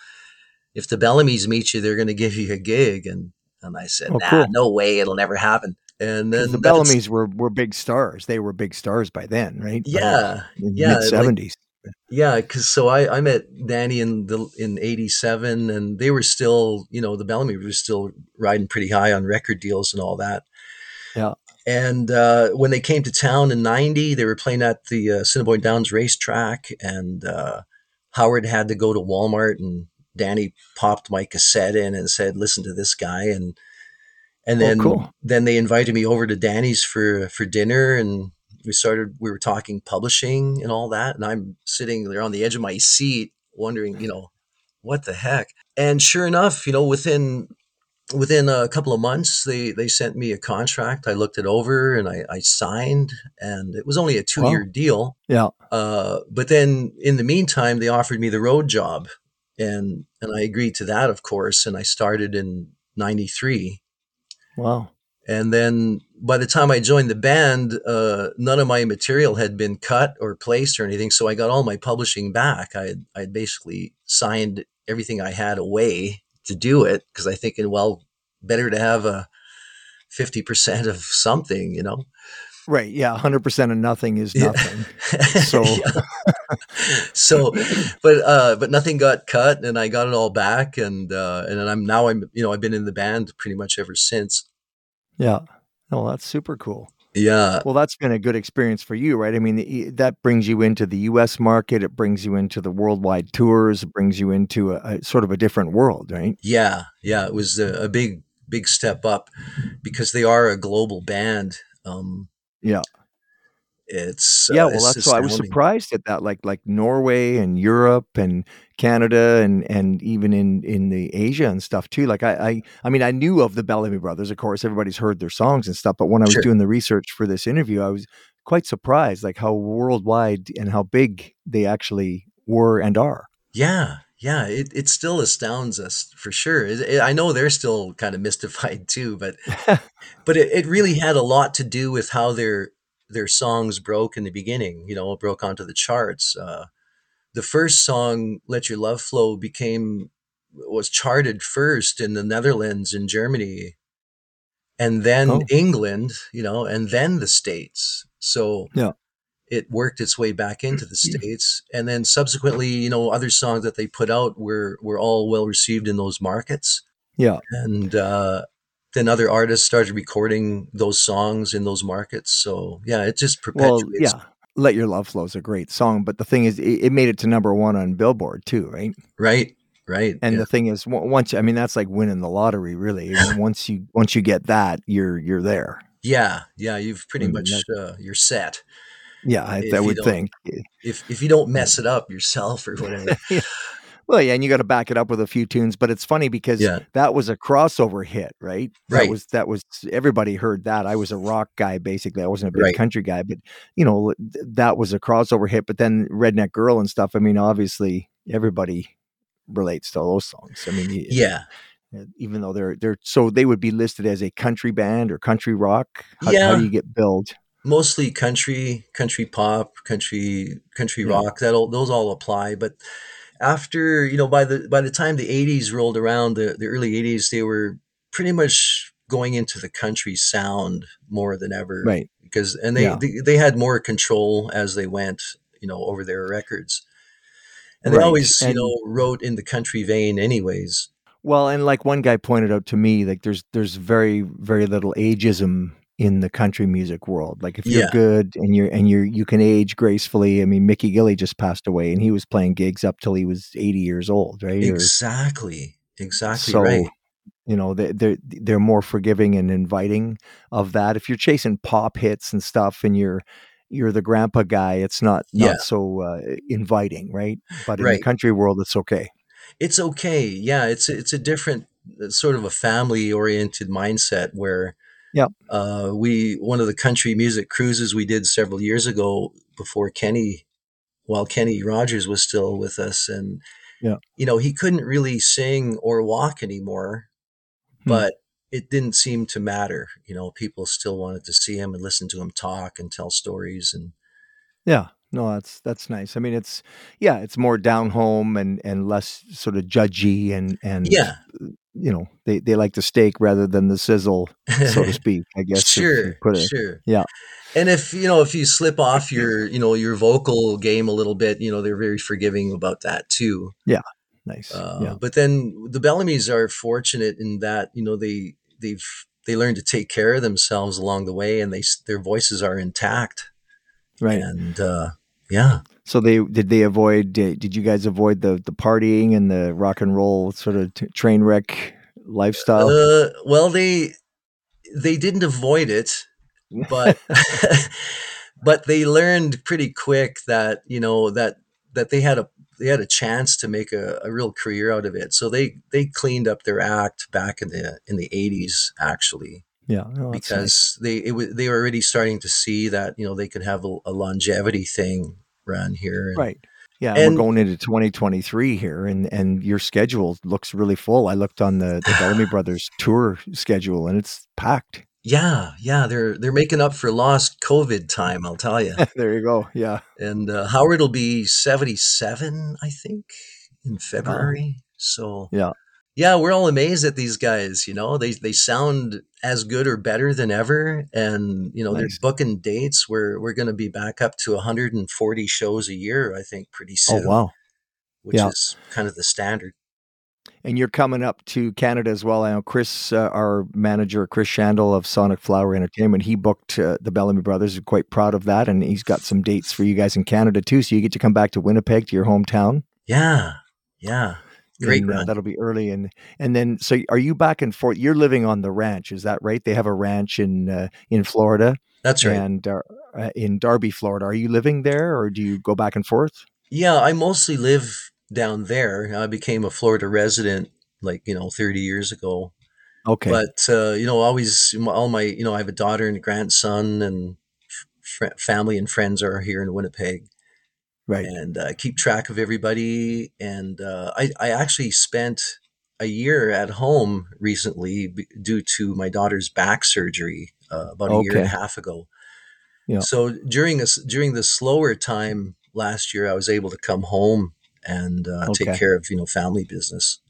if the Bellamy's meet you, they're going to give you a gig. And and I said, Oh, nah, cool. no way, it'll never happen. And then the Bellamy's were, were big stars. They were big stars by then, right? yeah, in yeah, mid seventies. Yeah. Because so I I met Danny in the in '87, and they were still, you know, the Bellamy was still riding pretty high on record deals and all that. Yeah. And uh, when they came to town in '90, they were playing at the uh, Assiniboine Downs racetrack, and uh, Howard had to go to Walmart, and Danny popped my cassette in and said, "Listen to this guy," and and Oh, then cool. then they invited me over to Danny's for for dinner, and we started. We were talking publishing and all that, and I'm sitting there on the edge of my seat, wondering, you know, what the heck. And sure enough, you know, within within a couple of months, they they sent me a contract. I looked it over and I, I signed, and it was only a two year deal. Yeah. Uh, but then in the meantime, they offered me the road job, and and I agreed to that, of course. And I started in '93. Wow. And then by the time I joined the band, uh, none of my material had been cut or placed or anything. So I got all my publishing back. I had, I had basically signed everything I had away to do it because I thinking, well, better to have a 50% of something, you know? Right. Yeah. 100% of nothing is nothing. [LAUGHS] Yeah. So, [LAUGHS] so, but, uh, but nothing got cut and I got it all back. And, uh, and I'm now I'm, you know, I've been in the band pretty much ever since. Yeah. Oh, that's super cool. Yeah. Well, that's been a good experience for you, right? I mean, that brings you into the US market, it brings you into the worldwide tours, it brings you into a, a sort of a different world, right? Yeah. Yeah. It was a, a big, big step up because they are a global band. Um, yeah. It's yeah, uh, well, that's why I was surprised at that. Like like Norway and Europe and Canada and and even in in the Asia and stuff too. Like I I I mean I knew of the Bellamy Brothers, of course. Everybody's heard their songs and stuff. But when I was sure. doing the research for this interview, I was quite surprised, like how worldwide and how big they actually were and are. Yeah, yeah, it, it still astounds us for sure. It, it, I know they're still kind of mystified [LAUGHS] too, but [LAUGHS] but it, it really had a lot to do with how their their songs broke in the beginning. You know, broke onto the charts. Uh, the first song, "Let Your Love Flow," became was charted first in the Netherlands and Germany, and then oh. England. You know, and then the states. So yeah it worked its way back into the states and then subsequently you know other songs that they put out were were all well received in those markets yeah and uh, then other artists started recording those songs in those markets so yeah it just perpetuates well, yeah let your love flow is a great song but the thing is it, it made it to number one on billboard too right right right and yeah. the thing is once i mean that's like winning the lottery really once you once you get that you're you're there yeah yeah you've pretty I mean, much uh, you're set yeah, I, I would think. If if you don't mess it up yourself or whatever. [LAUGHS] yeah. Well, yeah, and you got to back it up with a few tunes, but it's funny because yeah. that was a crossover hit, right? That right. was that was everybody heard that. I was a rock guy basically. I wasn't a big right. country guy, but you know, that was a crossover hit, but then Redneck Girl and stuff, I mean, obviously everybody relates to those songs. I mean, yeah. Even though they're they're so they would be listed as a country band or country rock. How, yeah. how do you get billed? mostly country, country pop, country country rock. That those all apply. But after you know, by the by the time the '80s rolled around, the the early '80s, they were pretty much going into the country sound more than ever, right? Because and they yeah. they, they had more control as they went, you know, over their records. And right. they always, and, you know, wrote in the country vein, anyways. Well, and like one guy pointed out to me, like there's there's very very little ageism in the country music world. Like if you're yeah. good and you're and you're you can age gracefully. I mean, Mickey Gilley just passed away, and he was playing gigs up till he was 80 years old, right? Exactly, exactly so, right. You know, they they're they're more forgiving and inviting of that. If you're chasing pop hits and stuff, and you're you're the grandpa guy, it's not not yeah. so uh, inviting, right? But in right. the country world, it's okay. It's okay. Yeah, it's it's a different uh, sort of a family oriented mindset where yeah. Uh, we one of the country music cruises we did several years ago before Kenny, while Kenny Rogers was still with us, and yeah, you know he couldn't really sing or walk anymore, hmm. but it didn't seem to matter. You know, people still wanted to see him and listen to him talk and tell stories and yeah. No, that's that's nice. I mean, it's yeah, it's more down home and and less sort of judgy and and yeah, you know they, they like the steak rather than the sizzle so to [LAUGHS] speak i guess sure put it sure. yeah. And if you know if you slip off your you know your vocal game a little bit you know they're very forgiving about that too. Yeah nice uh, yeah. but then the bellamy's are fortunate in that you know they they've they learn to take care of themselves along the way and they their voices are intact. Right. And uh yeah so they did they avoid? Did you guys avoid the the partying and the rock and roll sort of t- train wreck lifestyle? Uh, well, they they didn't avoid it, but [LAUGHS] [LAUGHS] but they learned pretty quick that you know that that they had a they had a chance to make a, a real career out of it. So they they cleaned up their act back in the in the eighties actually. Yeah, oh, because nice. they it was they were already starting to see that you know they could have a, a longevity thing run here. And, right. Yeah, and, we're going into 2023 here, and and your schedule looks really full. I looked on the the [SIGHS] Bellamy Brothers tour schedule, and it's packed. Yeah, yeah, they're they're making up for lost COVID time. I'll tell you. [LAUGHS] there you go. Yeah, and uh, Howard will be 77, I think, in February. So yeah, yeah, we're all amazed at these guys. You know, they they sound as good or better than ever, and you know nice. they're booking dates. We're we're going to be back up to 140 shows a year, I think, pretty oh, soon. Oh wow! Which yeah. is kind of the standard. And you're coming up to Canada as well. I know Chris, uh, our manager, Chris Shandle of Sonic Flower Entertainment, he booked uh, the Bellamy Brothers. Are quite proud of that, and he's got some dates for you guys in Canada too. So you get to come back to Winnipeg to your hometown. Yeah, yeah. Great and, uh, that'll be early, and and then so are you back and forth? You're living on the ranch, is that right? They have a ranch in uh, in Florida. That's right. And uh, uh, in Darby, Florida, are you living there, or do you go back and forth? Yeah, I mostly live down there. I became a Florida resident like you know 30 years ago. Okay. But uh, you know, always all my you know I have a daughter and a grandson, and f- family and friends are here in Winnipeg right and uh, keep track of everybody and uh, I, I actually spent a year at home recently b- due to my daughter's back surgery uh, about a okay. year and a half ago yeah. so during this during the slower time last year i was able to come home and uh, okay. take care of you know family business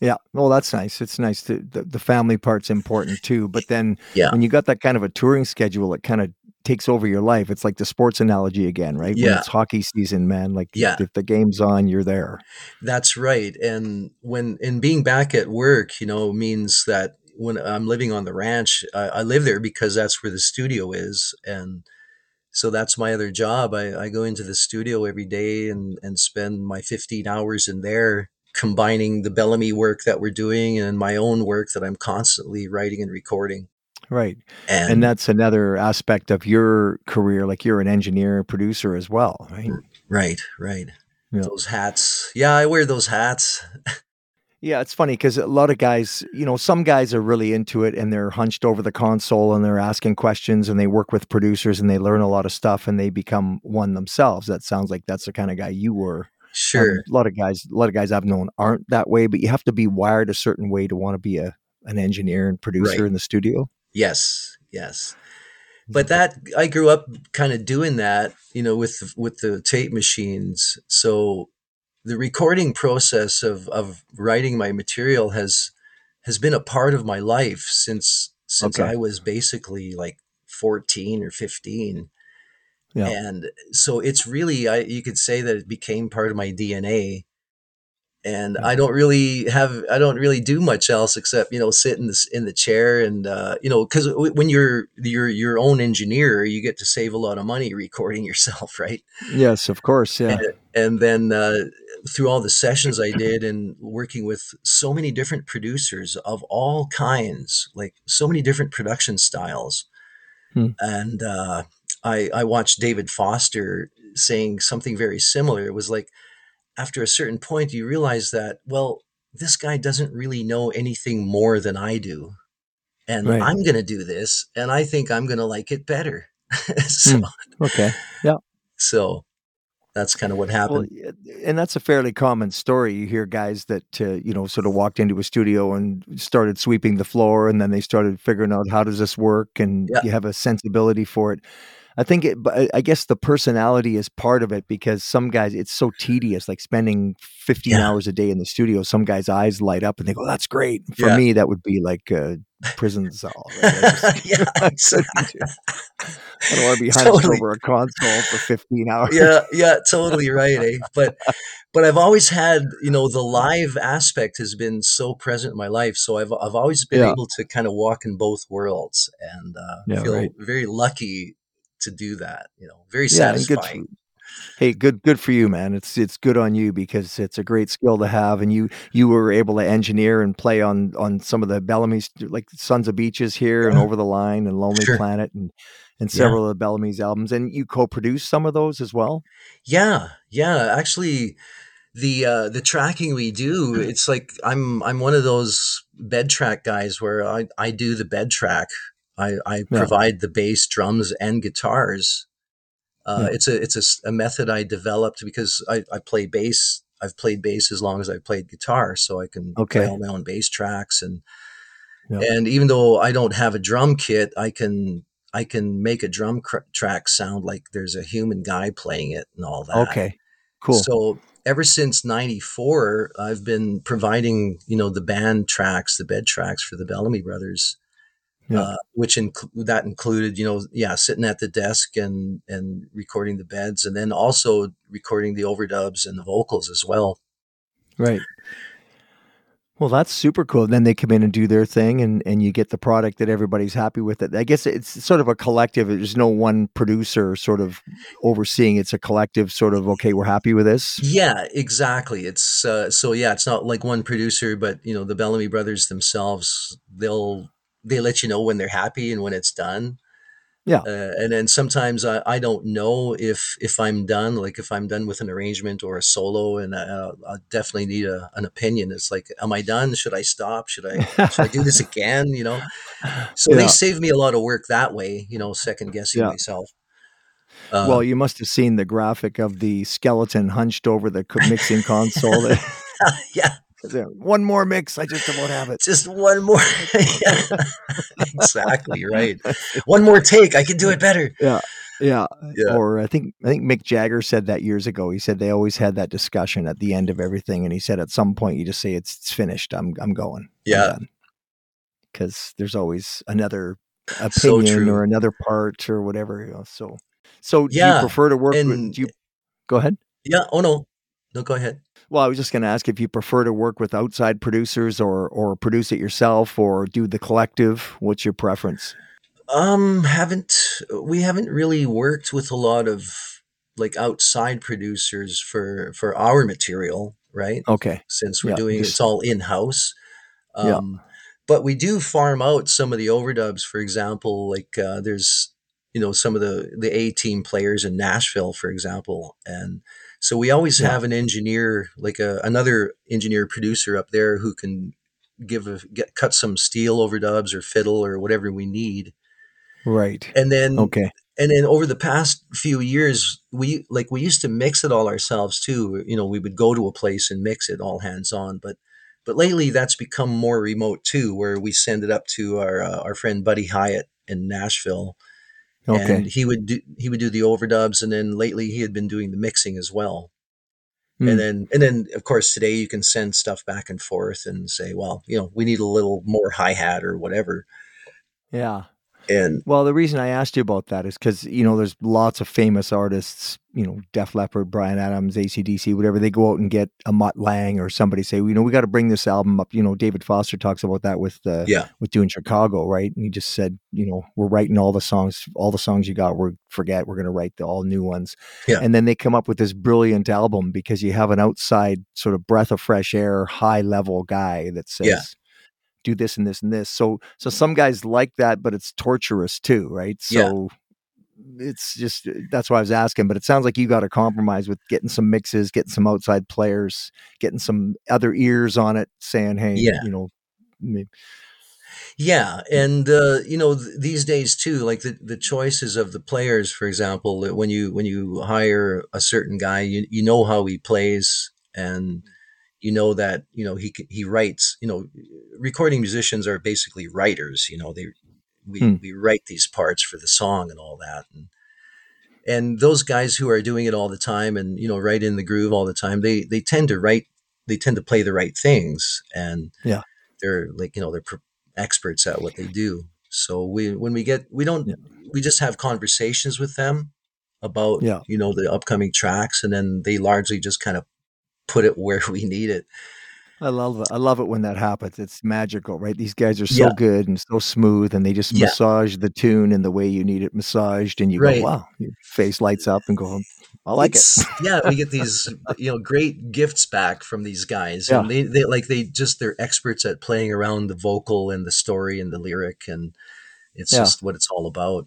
yeah. Well, that's nice. It's nice to the, the family part's important too. But then yeah. when you got that kind of a touring schedule, it kind of takes over your life. It's like the sports analogy again, right? Yeah. When it's hockey season, man. Like yeah. if the game's on, you're there. That's right. And when and being back at work, you know, means that when I'm living on the ranch, I, I live there because that's where the studio is. And so that's my other job. I, I go into the studio every day and, and spend my 15 hours in there combining the Bellamy work that we're doing and my own work that I'm constantly writing and recording. Right. And, and, that's another aspect of your career. Like you're an engineer, producer as well, right? Right, right. Yeah. Those hats. Yeah, I wear those hats. yeah, it's funny because a lot of guys, you know, some guys are really into it and they're hunched over the console and they're asking questions and they work with producers and they learn a lot of stuff and they become one themselves. That sounds like that's the kind of guy you were. Sure. Um, a lot of guys, a lot of guys I've known aren't that way, but you have to be wired a certain way to want to be a an engineer and producer right. in the studio. Yes, yes. But that I grew up kind of doing that, you know, with with the tape machines. So the recording process of of writing my material has has been a part of my life since since okay. I was basically like 14 or 15. Yeah. And so it's really I you could say that it became part of my DNA and I don't really have I don't really do much else except you know sit in the in the chair and uh, you know because when you're you're your own engineer you get to save a lot of money recording [LAUGHS] yourself right? Yes of course yeah. And, and then uh, through all the sessions I did and working with so many different producers of all kinds like so many different production styles hmm. and uh, I I watched David Foster saying something very similar. It was like after a certain point, you realize that, well, this guy doesn't really know anything more than I do. And right. I'm going to do this, and I think I'm going to like it better. [LAUGHS] so, mm, okay. Yeah. So that's kind of what happened. Well, and that's a fairly common story. You hear guys that uh, you know sort of walked into a studio and started sweeping the floor, and then they started figuring out how does this work, and yeah. you have a sensibility for it. I think it, I guess the personality is part of it because some guys, it's so tedious, like spending 15 yeah. hours a day in the studio. Some guys' eyes light up and they go, that's great. For yeah. me, that would be like a prison cell. Right? [LAUGHS] Yeah, [LAUGHS] I, don't want to be [LAUGHS] hunched totally. over a console for 15 hours. Yeah, yeah, totally right. Eh? But, but I've always had, you know, the live aspect has been so present in my life. So I've, I've always been yeah. able to kind of walk in both worlds and uh, feel right. very lucky to do that. You know, very yeah, satisfying. Good hey, good good for you, man. It's it's good on you because it's a great skill to have, and you you were able to engineer and play on on some of the Bellamy's like Sons of Beaches here and Over the Line and Lonely sure. Planet and and several yeah. of Bellamy's albums, and you co-produced some of those as well. Yeah, yeah. Actually, the uh, the tracking we do, it's like I'm I'm one of those bed track guys where I I do the bed track I, I yeah. provide the bass, drums, and guitars. Uh, yeah. It's a it's a, a, method I developed because I, I play bass. I've played bass as long as I've played guitar, so I can okay. play all my own bass tracks and yeah. and even though I don't have a drum kit, I can I can make a drum cr- track sound like there's a human guy playing it and all that. Okay, cool. So ever since 94 i've been providing you know the band tracks the bed tracks for the bellamy brothers yeah. uh, which inc- that included you know yeah sitting at the desk and and recording the beds and then also recording the overdubs and the vocals as well right well, that's super cool. Then they come in and do their thing, and and you get the product that everybody's happy with. It. I guess it's sort of a collective. There's no one producer sort of overseeing. It's a collective sort of. Okay, we're happy with this. Yeah, exactly. It's uh, so yeah. It's not like one producer, but you know the Bellamy brothers themselves. They'll they let you know when they're happy and when it's done. Yeah. Uh, and then sometimes I, I don't know if if I'm done, like if I'm done with an arrangement or a solo, and I, I definitely need a, an opinion. It's like, am I done? Should I stop? Should I should I do this [LAUGHS] again? You know. So yeah. they save me a lot of work that way. You know, second guessing yeah. myself. Uh, well, you must have seen the graphic of the skeleton hunched over the mixing console. [LAUGHS] yeah, one more mix, I just about have it. Just one more. [LAUGHS] exactly right. One more take, I can do it better. Yeah. Yeah. yeah. Or I think I think Mick Jagger said that years ago. He said they always had that discussion at the end of everything, and he said at some point you just say it's, it's finished. I'm I'm going. Yeah. Because there's always another opinion so or another part or whatever. You know, so so do yeah. you prefer to work and, with? Do you go ahead? Yeah. Oh no. No. Go ahead. Well, I was just going to ask if you prefer to work with outside producers or or produce it yourself or do the collective. What's your preference? Um, haven't we haven't really worked with a lot of like outside producers for for our material, right? Okay. Since we're yeah, doing just, it's all in house. Um, yeah. But we do farm out some of the overdubs. For example, like uh, there's you know some of the the A team players in Nashville, for example, and so we always yeah. have an engineer, like a, another engineer producer up there who can give a get cut some steel overdubs or fiddle or whatever we need. Right. And then okay. And then over the past few years, we like we used to mix it all ourselves too. You know, we would go to a place and mix it all hands on, but but lately that's become more remote too, where we send it up to our uh, our friend Buddy Hyatt in Nashville, Okay. And he would do he would do the overdubs, and then lately he had been doing the mixing as well. Mm. And then and then of course today you can send stuff back and forth and say, well, you know, we need a little more hi hat or whatever. Yeah. And well, the reason I asked you about that is because you know there's lots of famous artists, you know, Def Leppard, Bryan Adams, ACDC, whatever. They go out and get a Mutt Lange or somebody say, you know, we got to bring this album up. You know, David Foster talks about that with uh, yeah with doing Chicago, right? And he just said, you know, we're writing all the songs, all the songs you got, we're forget, we're going to write the all new ones. Yeah. And then they come up with this brilliant album because you have an outside sort of breath of fresh air, high level guy that says. Yeah do this and this and this. So so some guys like that, but it's torturous too, right? So yeah. it's just uh, that's why I was asking. But it sounds like you got to compromise with getting some mixes, getting some outside players, getting some other ears on it, saying, "Hey, yeah. you know." Maybe. Yeah, and uh, you know th- these days too, like the, the choices of the players, for example, when you when you hire a certain guy, you you know how he plays, and you know that you know he he writes you know recording musicians are basically writers you know they we, hmm. we write these parts for the song and all that and and those guys who are doing it all the time and you know right in the groove all the time they they tend to write they tend to play the right things and yeah they're like you know they're experts at what they do so we when we get we don't yeah. we just have conversations with them about yeah. you know the upcoming tracks and then they largely just kind of put it where we need it. I love it. I love it when that happens. It's magical, right? These guys are so yeah. good and so smooth, and they just yeah. massage the tune in the way you need it massaged, and you right. go, "Wow!" Your face lights up and go, "I like it's, it." yeah, we get these, you know, great gifts back from these guys, yeah. and they, they like they just they're experts at playing around the vocal and the story and the lyric, and it's just what it's all about.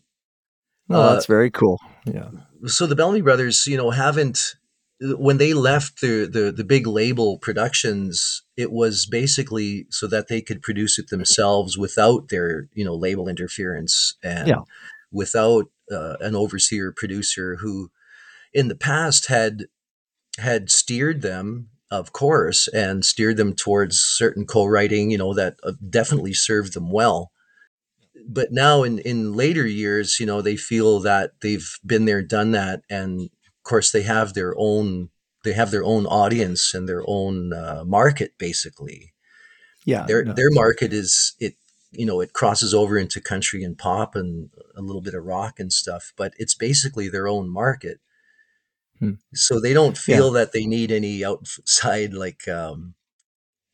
Oh, uh, that's very cool. Yeah. So the Bellamy Brothers, you know, haven't when they left the, the, the big label productions, it was basically so that they could produce it themselves without their you know label interference and yeah. without uh, an overseer producer who, in the past, had had steered them, of course, and steered them towards certain co-writing. You know that uh, definitely served them well. But now, in in later years, you know, they feel that they've been there, done that, and course, they have their own they have their own audience and their own uh, market basically. Yeah, their no, their market is it you know it crosses over into country and pop and a little bit of rock and stuff, but it's basically their own market. Hmm. So they don't feel yeah. that they need any outside like um,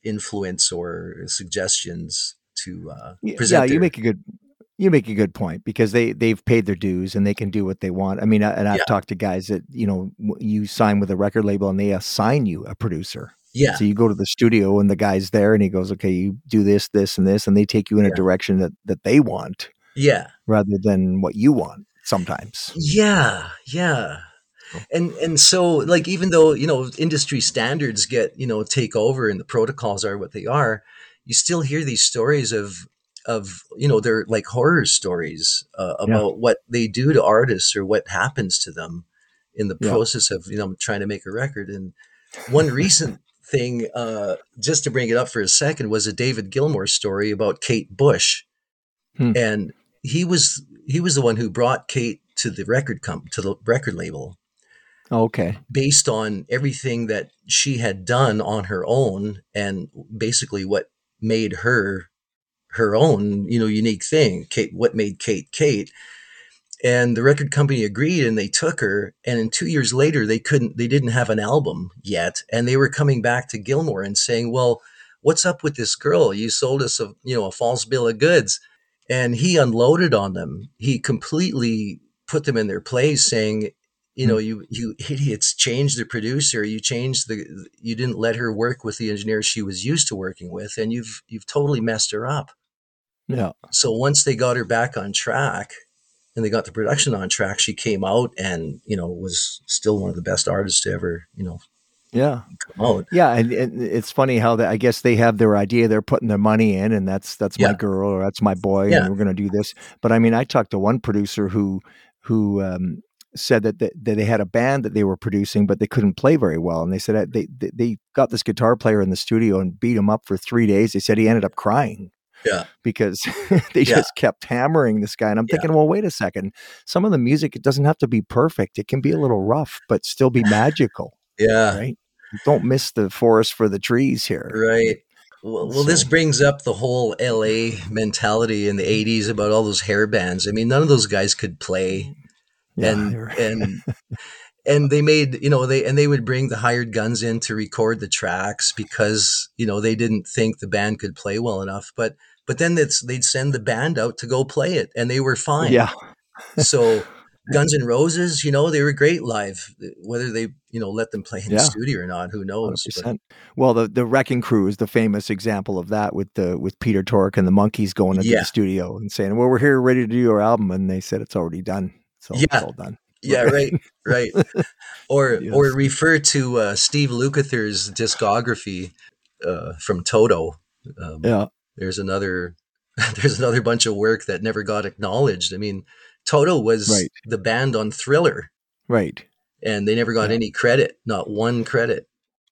influence or suggestions to uh, present. Yeah, you make a good you make a good point because they they've paid their dues and they can do what they want. I mean, and I've yeah. talked to guys that you know you sign with a record label and they assign you a producer. Yeah. So you go to the studio and the guy's there and he goes, "Okay, you do this, this, and this," and they take you in yeah. a direction that that they want. Yeah. Rather than what you want sometimes. Yeah. Yeah. And and so like even though you know industry standards get you know take over and the protocols are what they are, you still hear these stories of of you know they're like horror stories uh, about yeah. what they do to artists or what happens to them in the yeah. process of you know trying to make a record and one recent thing uh, just to bring it up for a second was a david gilmour story about kate bush hmm. and he was he was the one who brought kate to the record comp to the record label okay based on everything that she had done on her own and basically what made her her own, you know, unique thing. Kate, what made Kate Kate? And the record company agreed, and they took her. And in two years later, they couldn't, they didn't have an album yet, and they were coming back to Gilmour and saying, "Well, what's up with this girl? You sold us a, you know, a false bill of goods." And he unloaded on them. He completely put them in their place, saying, you know, hmm. you you idiots changed the producer. You changed the. You didn't let her work with the engineer she was used to working with, and you've you've totally messed her up. Yeah. So once they got her back on track and they got the production on track, she came out and, you know, was still one of the best artists to ever, you know, yeah come out. Yeah. And, and it's funny how that, I guess they have their idea, they're putting their money in and that's, that's yeah. my girl or that's my boy yeah. and we're going to do this. But I mean, I talked to one producer who, who, um, said that, that, that they had a band that they were producing, but they couldn't play very well. And they said uh, they, they, they got this guitar player in the studio and beat him up for three days. They said he ended up crying yeah. Because [LAUGHS] they yeah. just kept hammering this guy. And I'm thinking, yeah. well, wait a second. Some of the music, it doesn't have to be perfect. It can be a little rough, but still be magical. yeah. Right. Don't miss the forest for the trees here. Right. Well, well, this brings up the whole LA mentality in the 80s about all those hair bands. I mean, none of those guys could play. Yeah, and right. and [LAUGHS] and they made you know they and they would bring the hired guns in to record the tracks because you know they didn't think the band could play well enough but but then they'd send the band out to go play it and they were fine yeah so [LAUGHS] Guns N' Roses you know they were great live whether they you know let them play in yeah. the studio or not who knows well the the wrecking crew is the famous example of that with the with peter tork and the Monkees going into yeah. the studio and saying well we're here ready to do our album and they said it's already done so yeah. it's all done yeah, right, right. [LAUGHS] Or yes. or refer to uh, Steve Lukather's discography uh, from Toto. Um, yeah, there's another [LAUGHS] there's another bunch of work that never got acknowledged. I mean, Toto was right. the band on Thriller, right? And they never got yeah. any credit, not one credit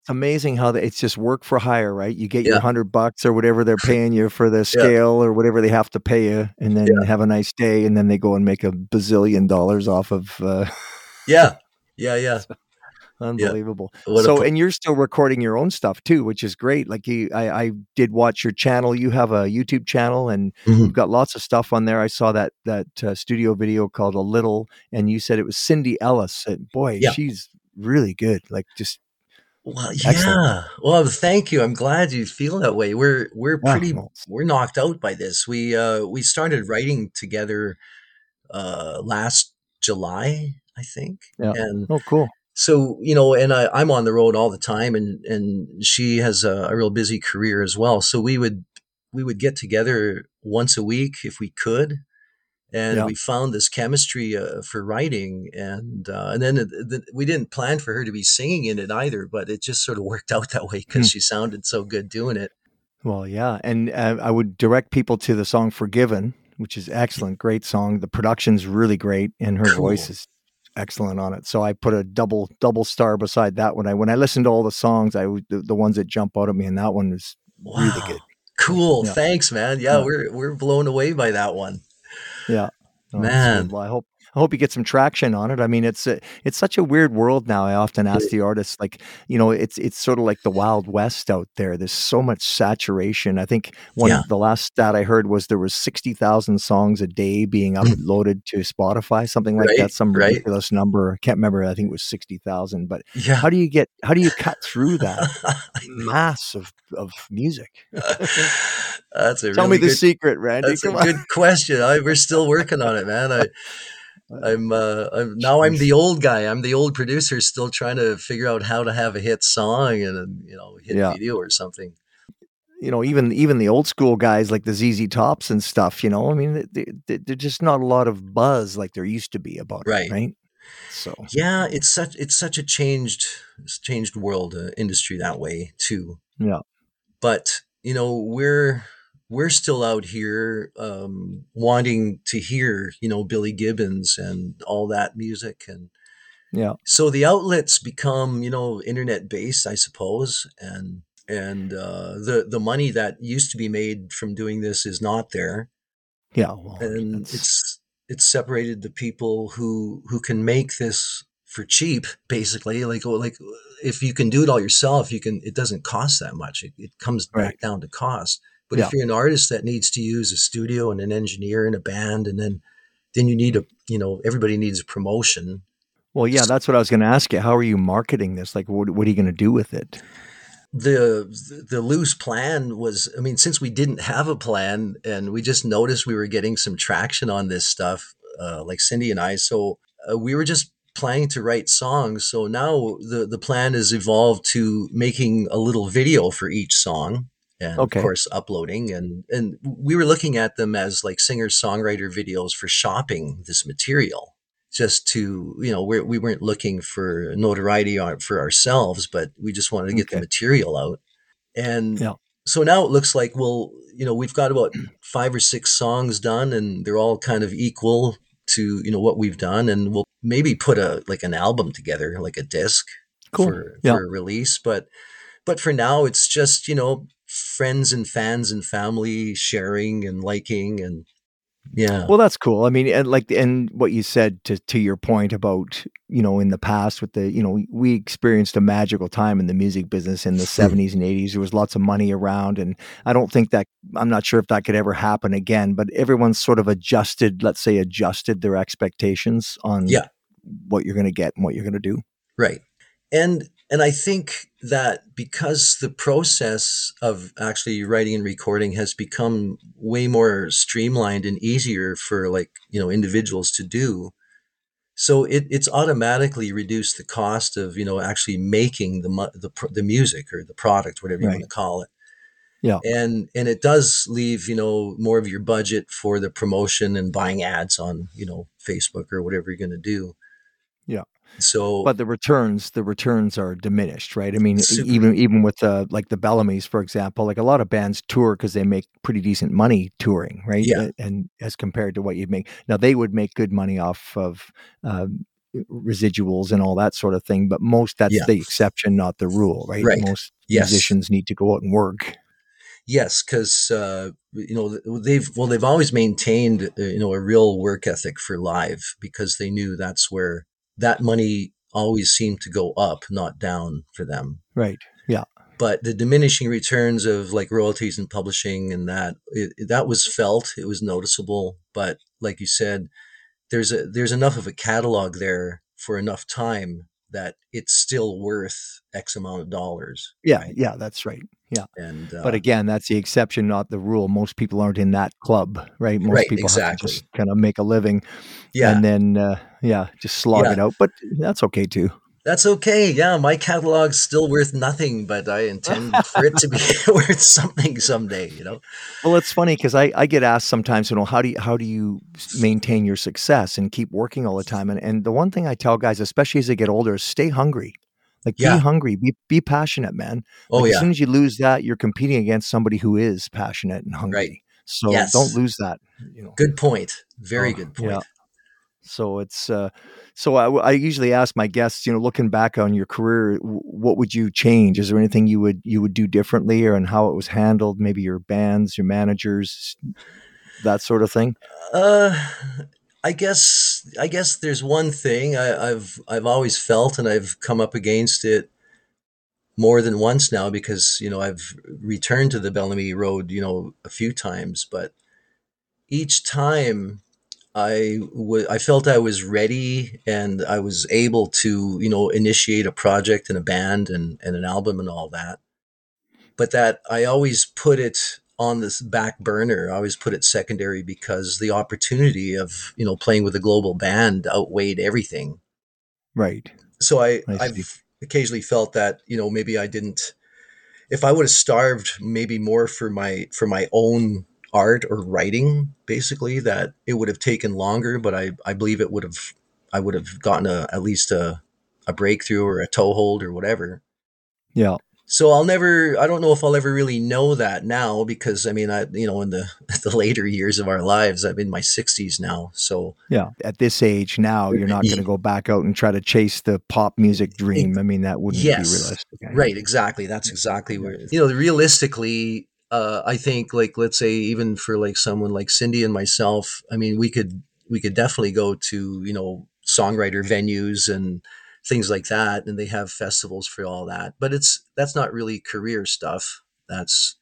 amazing how they, it's just work for hire, right? You get yeah. your hundred bucks or whatever they're [LAUGHS] paying you for the scale yeah. or whatever they have to pay you, and then have a nice day, and then they go and make a bazillion dollars off of. Uh, yeah, [LAUGHS] yeah, yeah. Unbelievable. So, and you're still recording your own stuff too, which is great. Like you, I, I did watch your channel. You have a YouTube channel, and mm-hmm. you've got lots of stuff on there. I saw that that uh, studio video called "A Little," and you said it was Cindy Ellis. And boy, she's really good. Like just well, yeah. Excellent. Well, thank you. I'm glad you feel that way. We're we're pretty we're knocked out by this. We uh we started writing together uh last July, I think. Yeah. And oh, cool. So you know, and I, I'm on the road all the time, and and she has a, a real busy career as well. So we would we would get together once a week if we could, and yeah. we found this chemistry uh, for writing and uh, and then the, we didn't plan for her to be singing in it either but it just sort of worked out that way because mm. she sounded so good doing it well yeah and uh, i would direct people to the song forgiven which is excellent great song the production's really great and her cool. voice is excellent on it so i put a double double star beside that one i when i listened to all the songs i the, the ones that jump out at me and that one is wow. really good cool yeah. thanks man yeah, yeah we're we're blown away by that one yeah. Oh, Man. Well, I hope I hope you get some traction on it. I mean, it's a, it's such a weird world now. I often ask the artists, like, you know, it's it's sort of like the wild west out there. There's so much saturation. I think one yeah. the last stat I heard was there was sixty thousand songs a day being hmm. uploaded to Spotify, something like right, that. Some right. ridiculous number. I can't remember. I think it was sixty thousand. But yeah. how do you get? How do you cut through [LAUGHS] that mass of of music? [LAUGHS] That's a tell really me the good, secret, Randy. That's Come a on. good question. I, we're still working on it, man. I [LAUGHS] I'm, uh, I'm now I'm the old guy. I'm the old producer, still trying to figure out how to have a hit song and a, you know hit yeah. video or something. You know, even even the old school guys like the ZZ Tops and stuff. You know, I mean, they, they, they're just not a lot of buzz like there used to be about right. it, right? So yeah, it's such it's such a changed changed world uh, industry that way too. Yeah, but you know we're we're still out here um, wanting to hear, you know, Billy Gibbons and all that music, and yeah. So the outlets become, you know, internet based, I suppose, and and uh, the the money that used to be made from doing this is not there. Yeah, well, and it's it's separated the people who who can make this for cheap, basically. Like like if you can do it all yourself, you can. It doesn't cost that much. It, it comes right. back down to cost but yeah. if you're an artist that needs to use a studio and an engineer and a band, and then then you need a you know everybody needs a promotion. Well, yeah, that's what I was going to ask you. How are you marketing this? Like, what, what are you going to do with it? The the loose plan was, I mean, since we didn't have a plan and we just noticed we were getting some traction on this stuff, uh, like Cindy and I, so uh, we were just planning to write songs. So now the the plan has evolved to making a little video for each song and okay. of course uploading and and we were looking at them as like singer songwriter videos for shopping this material just to you know we're, we weren't looking for notoriety for ourselves but we just wanted to get okay. the material out and yeah. so now it looks like well you know we've got about five or six songs done and they're all kind of equal to you know what we've done and we'll maybe put a like an album together like a disc cool. for, yeah. for a release but but for now it's just you know friends and fans and family sharing and liking and yeah. Well that's cool. I mean and like and what you said to to your point about you know in the past with the you know we experienced a magical time in the music business in the 70s hmm. and 80s there was lots of money around and i don't think that i'm not sure if that could ever happen again but everyone's sort of adjusted let's say adjusted their expectations on yeah. what you're going to get and what you're going to do. Right. And and I think that because the process of actually writing and recording has become way more streamlined and easier for like you know individuals to do, so it, it's automatically reduced the cost of you know actually making the the the music or the product, whatever you right. want to call it. Yeah, and and it does leave you know more of your budget for the promotion and buying ads on you know Facebook or whatever you're going to do. Yeah. So, but the returns, the returns are diminished, right? I mean, super. even even with the like the Bellamy's, for example, like a lot of bands tour because they make pretty decent money touring, right? Yeah. And as compared to what you'd make now, they would make good money off of um, residuals and all that sort of thing. But most that's yeah. the exception, not the rule, right? Right. Most yes. musicians need to go out and work. Yes, because uh, you know they've well they've always maintained uh, you know a real work ethic for live because they knew that's where that money always seemed to go up, not down for them. Right. Yeah. But the diminishing returns of like royalties and publishing and that it, that was felt, it was noticeable. But like you said, there's a there's enough of a catalog there for enough time that it's still worth X amount of dollars. Yeah, right? yeah, that's right. Yeah. And uh, but again, that's the exception, not the rule. Most people aren't in that club, right? Most right, people exactly. have to just kind of make a living. Yeah. And then uh, yeah, just slog yeah. it out. But that's okay too. That's okay. Yeah, my catalog's still worth nothing, but I intend for it to be [LAUGHS] [LAUGHS] worth something someday. You know. Well, it's funny because I, I get asked sometimes, you know, how do you how do you maintain your success and keep working all the time? And and the one thing I tell guys, especially as they get older, is stay hungry. Like yeah. be hungry, be be passionate, man. Oh like, yeah. As soon as you lose that, you're competing against somebody who is passionate and hungry. Right. So yes. don't lose that. You know. Good point. Very uh, good point. Yeah. So it's uh, so I, I, usually ask my guests, you know, looking back on your career, what would you change? Is there anything you would you would do differently, or and how it was handled? Maybe your bands, your managers, that sort of thing. Uh, I guess I guess there's one thing I, I've I've always felt, and I've come up against it more than once now because you know I've returned to the Bellamy Road, you know, a few times, but each time I w- I felt I was ready and I was able to you know initiate a project and a band and, and an album and all that, but that I always put it on this back burner. I always put it secondary because the opportunity of you know playing with a global band outweighed everything. Right. So I, I I've occasionally felt that you know maybe I didn't. If I would have starved maybe more for my for my own art or writing, basically, that it would have taken longer. But I I believe it would have I would have gotten a at least a a breakthrough or a toehold or whatever. Yeah. So I'll never I don't know if I'll ever really know that now because I mean I you know in the [LAUGHS] the later years of our lives I'm in my 60s now so yeah. At this age now you're not going [LAUGHS] to go back out and try to chase the pop music dream. I mean that wouldn't yes, be realistic right exactly. That's exactly where you know realistically uh, I think like let's say even for like someone like Cindy and myself I mean we could we could definitely go to you know songwriter venues and things like that and they have festivals for all that but it's that's not really career stuff. That's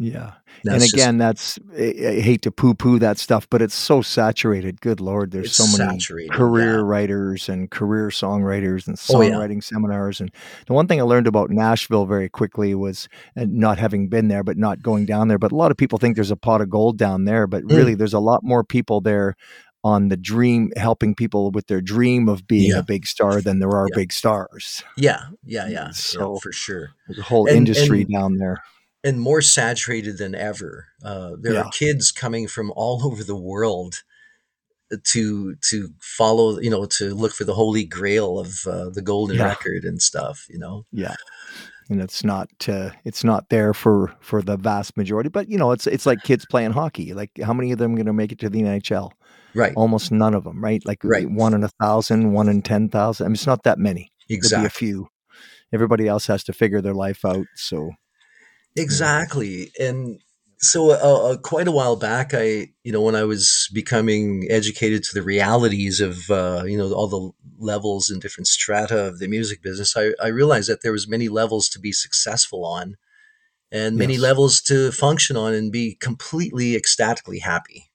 yeah that's and again just, that's I, hate to poo poo that stuff but it's so saturated good lord there's so many career yeah. writers and career songwriters and songwriting oh, yeah. seminars and the one thing i learned about nashville very quickly was and not having been there but not going down there but a lot of people think there's a pot of gold down there but really mm. there's a lot more people there on the dream helping people with their dream of being yeah. a big star than there are big stars yeah yeah yeah so for sure the whole and, industry and, down there and more saturated than ever uh, there are kids coming from all [LAUGHS] over the world to to follow you know to look for the holy grail of uh, the golden record and stuff you know yeah and it's not uh, it's not there for for the vast majority but you know it's it's like kids playing hockey like how many of them are going to make it to the nhl Right. Almost none of them, right? Like right. one in a thousand, one in 10,000. I mean, it's not that many. Exactly. A few. Everybody else has to figure their life out. So, exactly. And so, uh, uh, quite a while back, I, you know, when I was becoming educated to the realities of, uh, you know, all the levels and different strata of the music business, I, I realized that there was many levels to be successful on and many yes. levels to function on and be completely ecstatically happy.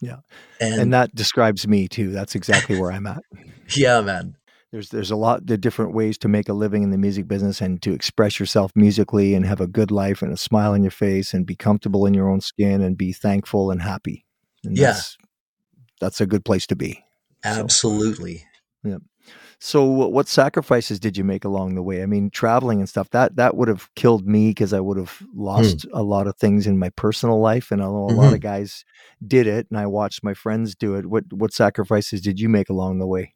Yeah. And, and that describes me too. That's exactly where I'm at. [LAUGHS] yeah, man. There's there's a lot of different ways to make a living in the music business and to express yourself musically and have a good life and a smile on your face and be comfortable in your own skin and be thankful and happy. And yeah. That's, that's a good place to be. Absolutely. So, yeah. So, what sacrifices did you make along the way? I mean, traveling and stuff that that would have killed me because I would have hmm. lost mm. a lot of things in my personal life, and I know a mm-hmm. lot of guys did it, and I watched my friends do it. What what sacrifices did you make along the way?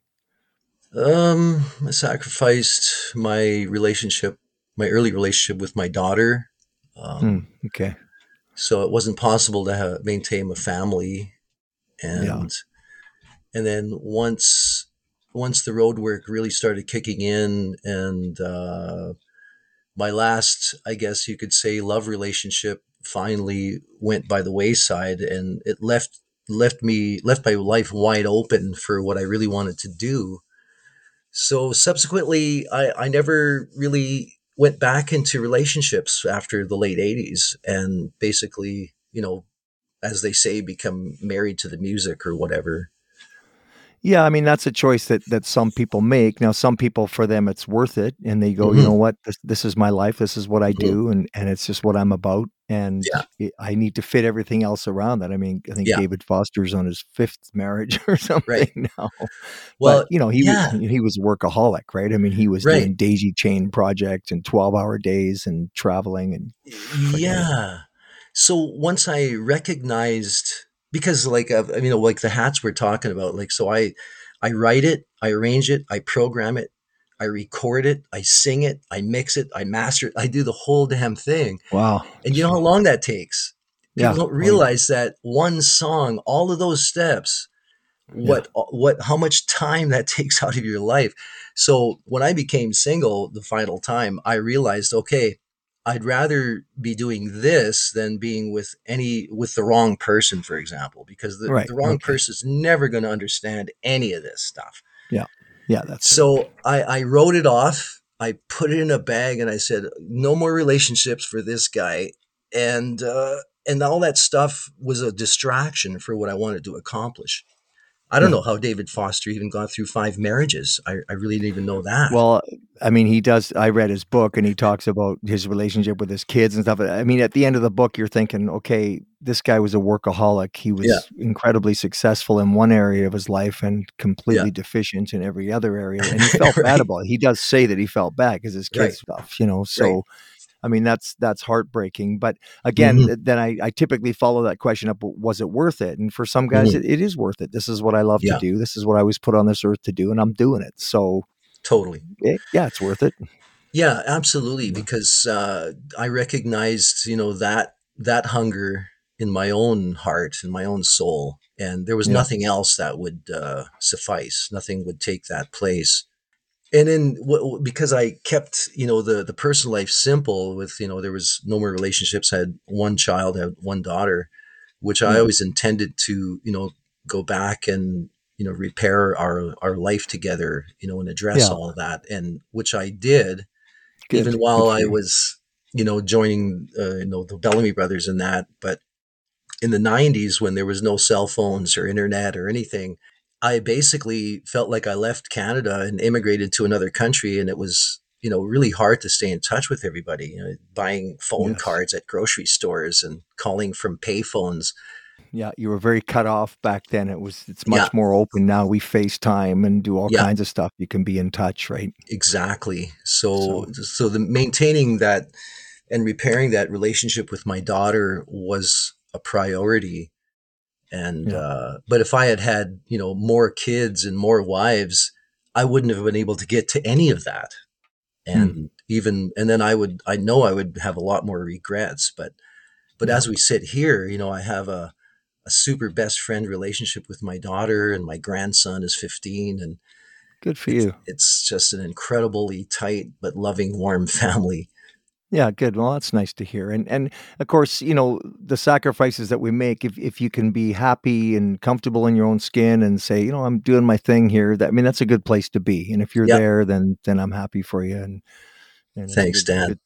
Um, I sacrificed my relationship, my early relationship with my daughter. Um, mm, okay. So it wasn't possible to have, maintain a family, and yeah. and then once once the road work really started kicking in and uh, my last i guess you could say love relationship finally went by the wayside and it left left me left my life wide open for what i really wanted to do so subsequently i i never really went back into relationships after the late 80s and basically you know as they say become married to the music or whatever yeah, I mean that's a choice that that some people make. Now, some people for them it's worth it, and they go, mm-hmm. you know what, this, this is my life, this is what I mm-hmm. do, and and it's just what I'm about, and yeah. I need to fit everything else around that. I mean, I think yeah. David Foster's on his fifth marriage [LAUGHS] or something right. now. Well, but, you know, he yeah. was he was workaholic, right? I mean, he was right. doing daisy chain project and twelve hour days and traveling and yeah. So once I recognized because like uh, you know like the hats we're talking about like so i i write it i arrange it i program it i record it i sing it i mix it i master it i do the whole damn thing wow and you know how long that takes people yeah. don't realize that one song all of those steps what yeah. what how much time that [LAUGHS] takes out of your life so when i became single the final time i realized okay I'd rather be doing this than being with any with the wrong person, for example, because the, Right, the wrong okay. person is never going to understand any of this stuff. Yeah. Yeah, that's So I, I wrote it off. I put it in a bag and I said, no more relationships for this guy. And uh, and all that stuff was a distraction for what I wanted to accomplish. I don't Yeah. know how David Foster even got through five marriages. I, I really didn't even know that. Well, I mean, he does. I read his book, and he talks about his relationship with his kids and stuff. I mean, at the end of the book, you're thinking, okay, this guy was a workaholic. He was Yeah. incredibly successful in one area of his life and completely deficient in every other area. And he [LAUGHS] felt bad about it. He does say that he felt bad because his kids Right. stuff, you know. So, I mean, that's that's heartbreaking. But again, Mhm. th- then I, I typically follow that question up: Was it worth it? And for some guys, Mhm. it, it is worth it. This is what I love Yeah. to do. This is what I was put on this earth to do, and I'm doing it. So, totally. eh, yeah, it's worth it. Yeah, absolutely. Because uh, I recognized, you know, that that hunger in my own heart, in my own soul, and there was Yeah. nothing else that would uh, suffice. Nothing would take that place. And then, w- w- because I kept, you know, the the personal life simple, with you know, there was no more relationships. I had one child, I had one daughter, which I always intended to, you know, go back and you know repair our our life together, you know, and address Yeah. all of that, and which I did Good. even while I was, you know, joining, uh, you know, the Bellamy brothers and that. But in the '90s, when there was no cell phones or internet or anything, I basically felt like I left Canada and immigrated to another country, and it was, you know, really hard to stay in touch with everybody. You know, buying phone Yes. cards at grocery stores and calling from payphones. Yeah, you were very cut off back then. It was it's much Yeah. more open now. We FaceTime and do all Yeah. kinds of stuff. You can be in touch, right? Exactly. So, so the maintaining that and repairing that relationship with my daughter was a priority. And, Yeah. uh, but if I had had, you know, more kids and more wives, I wouldn't have been able to get to any of that. And even, and then I would, I know I would have a lot more regrets, but, but Yeah. as we sit here, you know, I have a, a super best friend relationship with my daughter and my grandson is 15 and Good for it's, you. it's just an incredibly tight but loving, warm [LAUGHS] family. Yeah, good. Well, that's nice to hear. And and of course, you know, the sacrifices that we make, if if you can be happy and comfortable in your own skin and say, you know, I'm doing my thing here, that I mean that's a good place to be. And if you're Yep. there, then then I'm happy for you. And, and Thanks, good- Dan. good-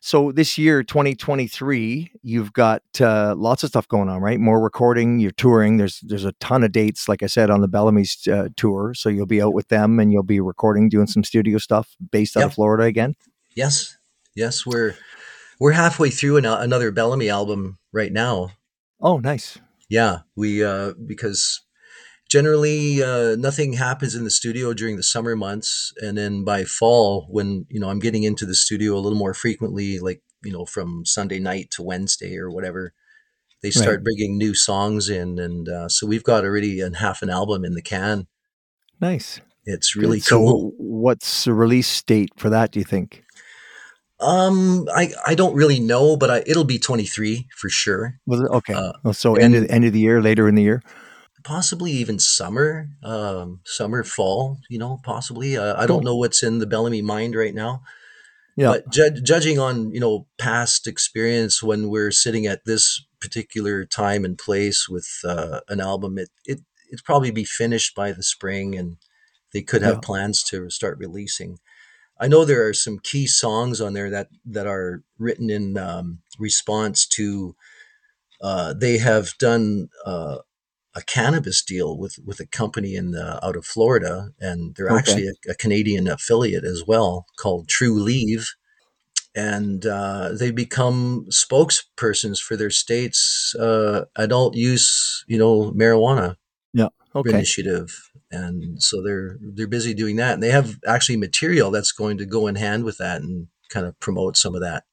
So this year, 2023, you've got uh, lots of stuff going on, right? More recording, you're touring. There's there's a ton of dates, like I said, on the Bellamy's uh, tour. So you'll be out with them and you'll be recording, doing some studio stuff based out Yep. of Florida again. Yes, yes, we're we're halfway through an, another Bellamy album right now. Oh, nice. Yeah, we uh, because generally uh, nothing happens in the studio during the summer months, and then by fall, when you know I'm getting into the studio a little more frequently, like you know from Sunday night to Wednesday or whatever, they start Right. bringing new songs in, and uh, so we've got already a half an album in the can. Nice. It's Good. really so cool. what's the release date for that, do you think? Um, I I don't really know, but I, it'll be 23 for sure. Was it okay? Uh, Oh, so end of end of the year, later in the year. possibly even summer, um, summer, fall. You know, possibly. Uh, I don't know what's in the Bellamy mind right now, Yeah. but ju- judging on you know past experience when we're sitting at this particular time and place with uh, an album, it it it'd probably be finished by the spring, and they could have Yeah. plans to start releasing. I know there are some key songs on there that that are written in um, response to uh, they have done uh, a cannabis deal with with a company in the, out of Florida, and they're Okay. actually a, a Canadian affiliate as well called Trulieve, and uh, they become spokespersons for their state's uh, adult use, you know, marijuana Okay. initiative, and so they're they're busy doing that, and they have actually material that's going to go in hand with that and kind of promote some of that.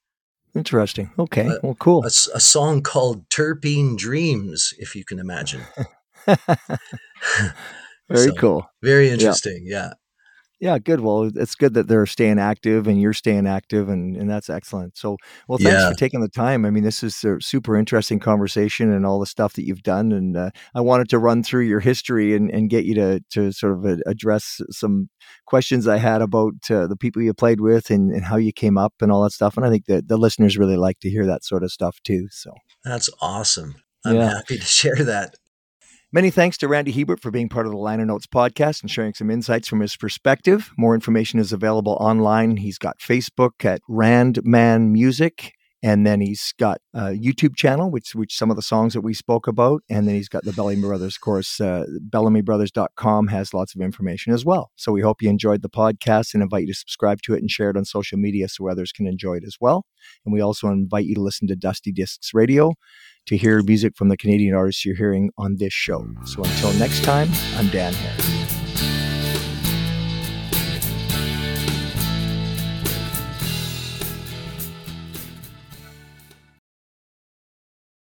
Interesting. Okay. Uh, well, cool. A song called "Terpene Dreams," if you can imagine. [LAUGHS] Very [LAUGHS] So, cool. Very interesting. Yeah. Yeah, good. Well, it's good that they're staying active and you're staying active, and, and that's excellent. So, well, thanks yeah. for taking the time. I mean, this is a super interesting conversation and all the stuff that you've done. And uh, I wanted to run through your history and, and get you to, to sort of uh, address some questions I had about uh, the people you played with and, and how you came up and all that stuff. And I think that the listeners really like to hear that sort of stuff too. So that's awesome. I'm yeah. happy to [LAUGHS] share that. Many thanks to Randy Hiebert for being part of the Liner Notes podcast and sharing some insights from his perspective. More information is available online. He's got Facebook at Randman Music, and then he's got a YouTube channel, which which some of the songs that we spoke about, and then he's got the Bellamy Brothers. Course, uh, BellamyBrothers.com has lots of information as well. So we hope you enjoyed the podcast and invite you to subscribe to it and share it on social media so others can enjoy it as well. And we also invite you to listen to Dusty Discs Radio to hear music from the Canadian artists you're hearing on this show. So until next time, I'm Dan Hare.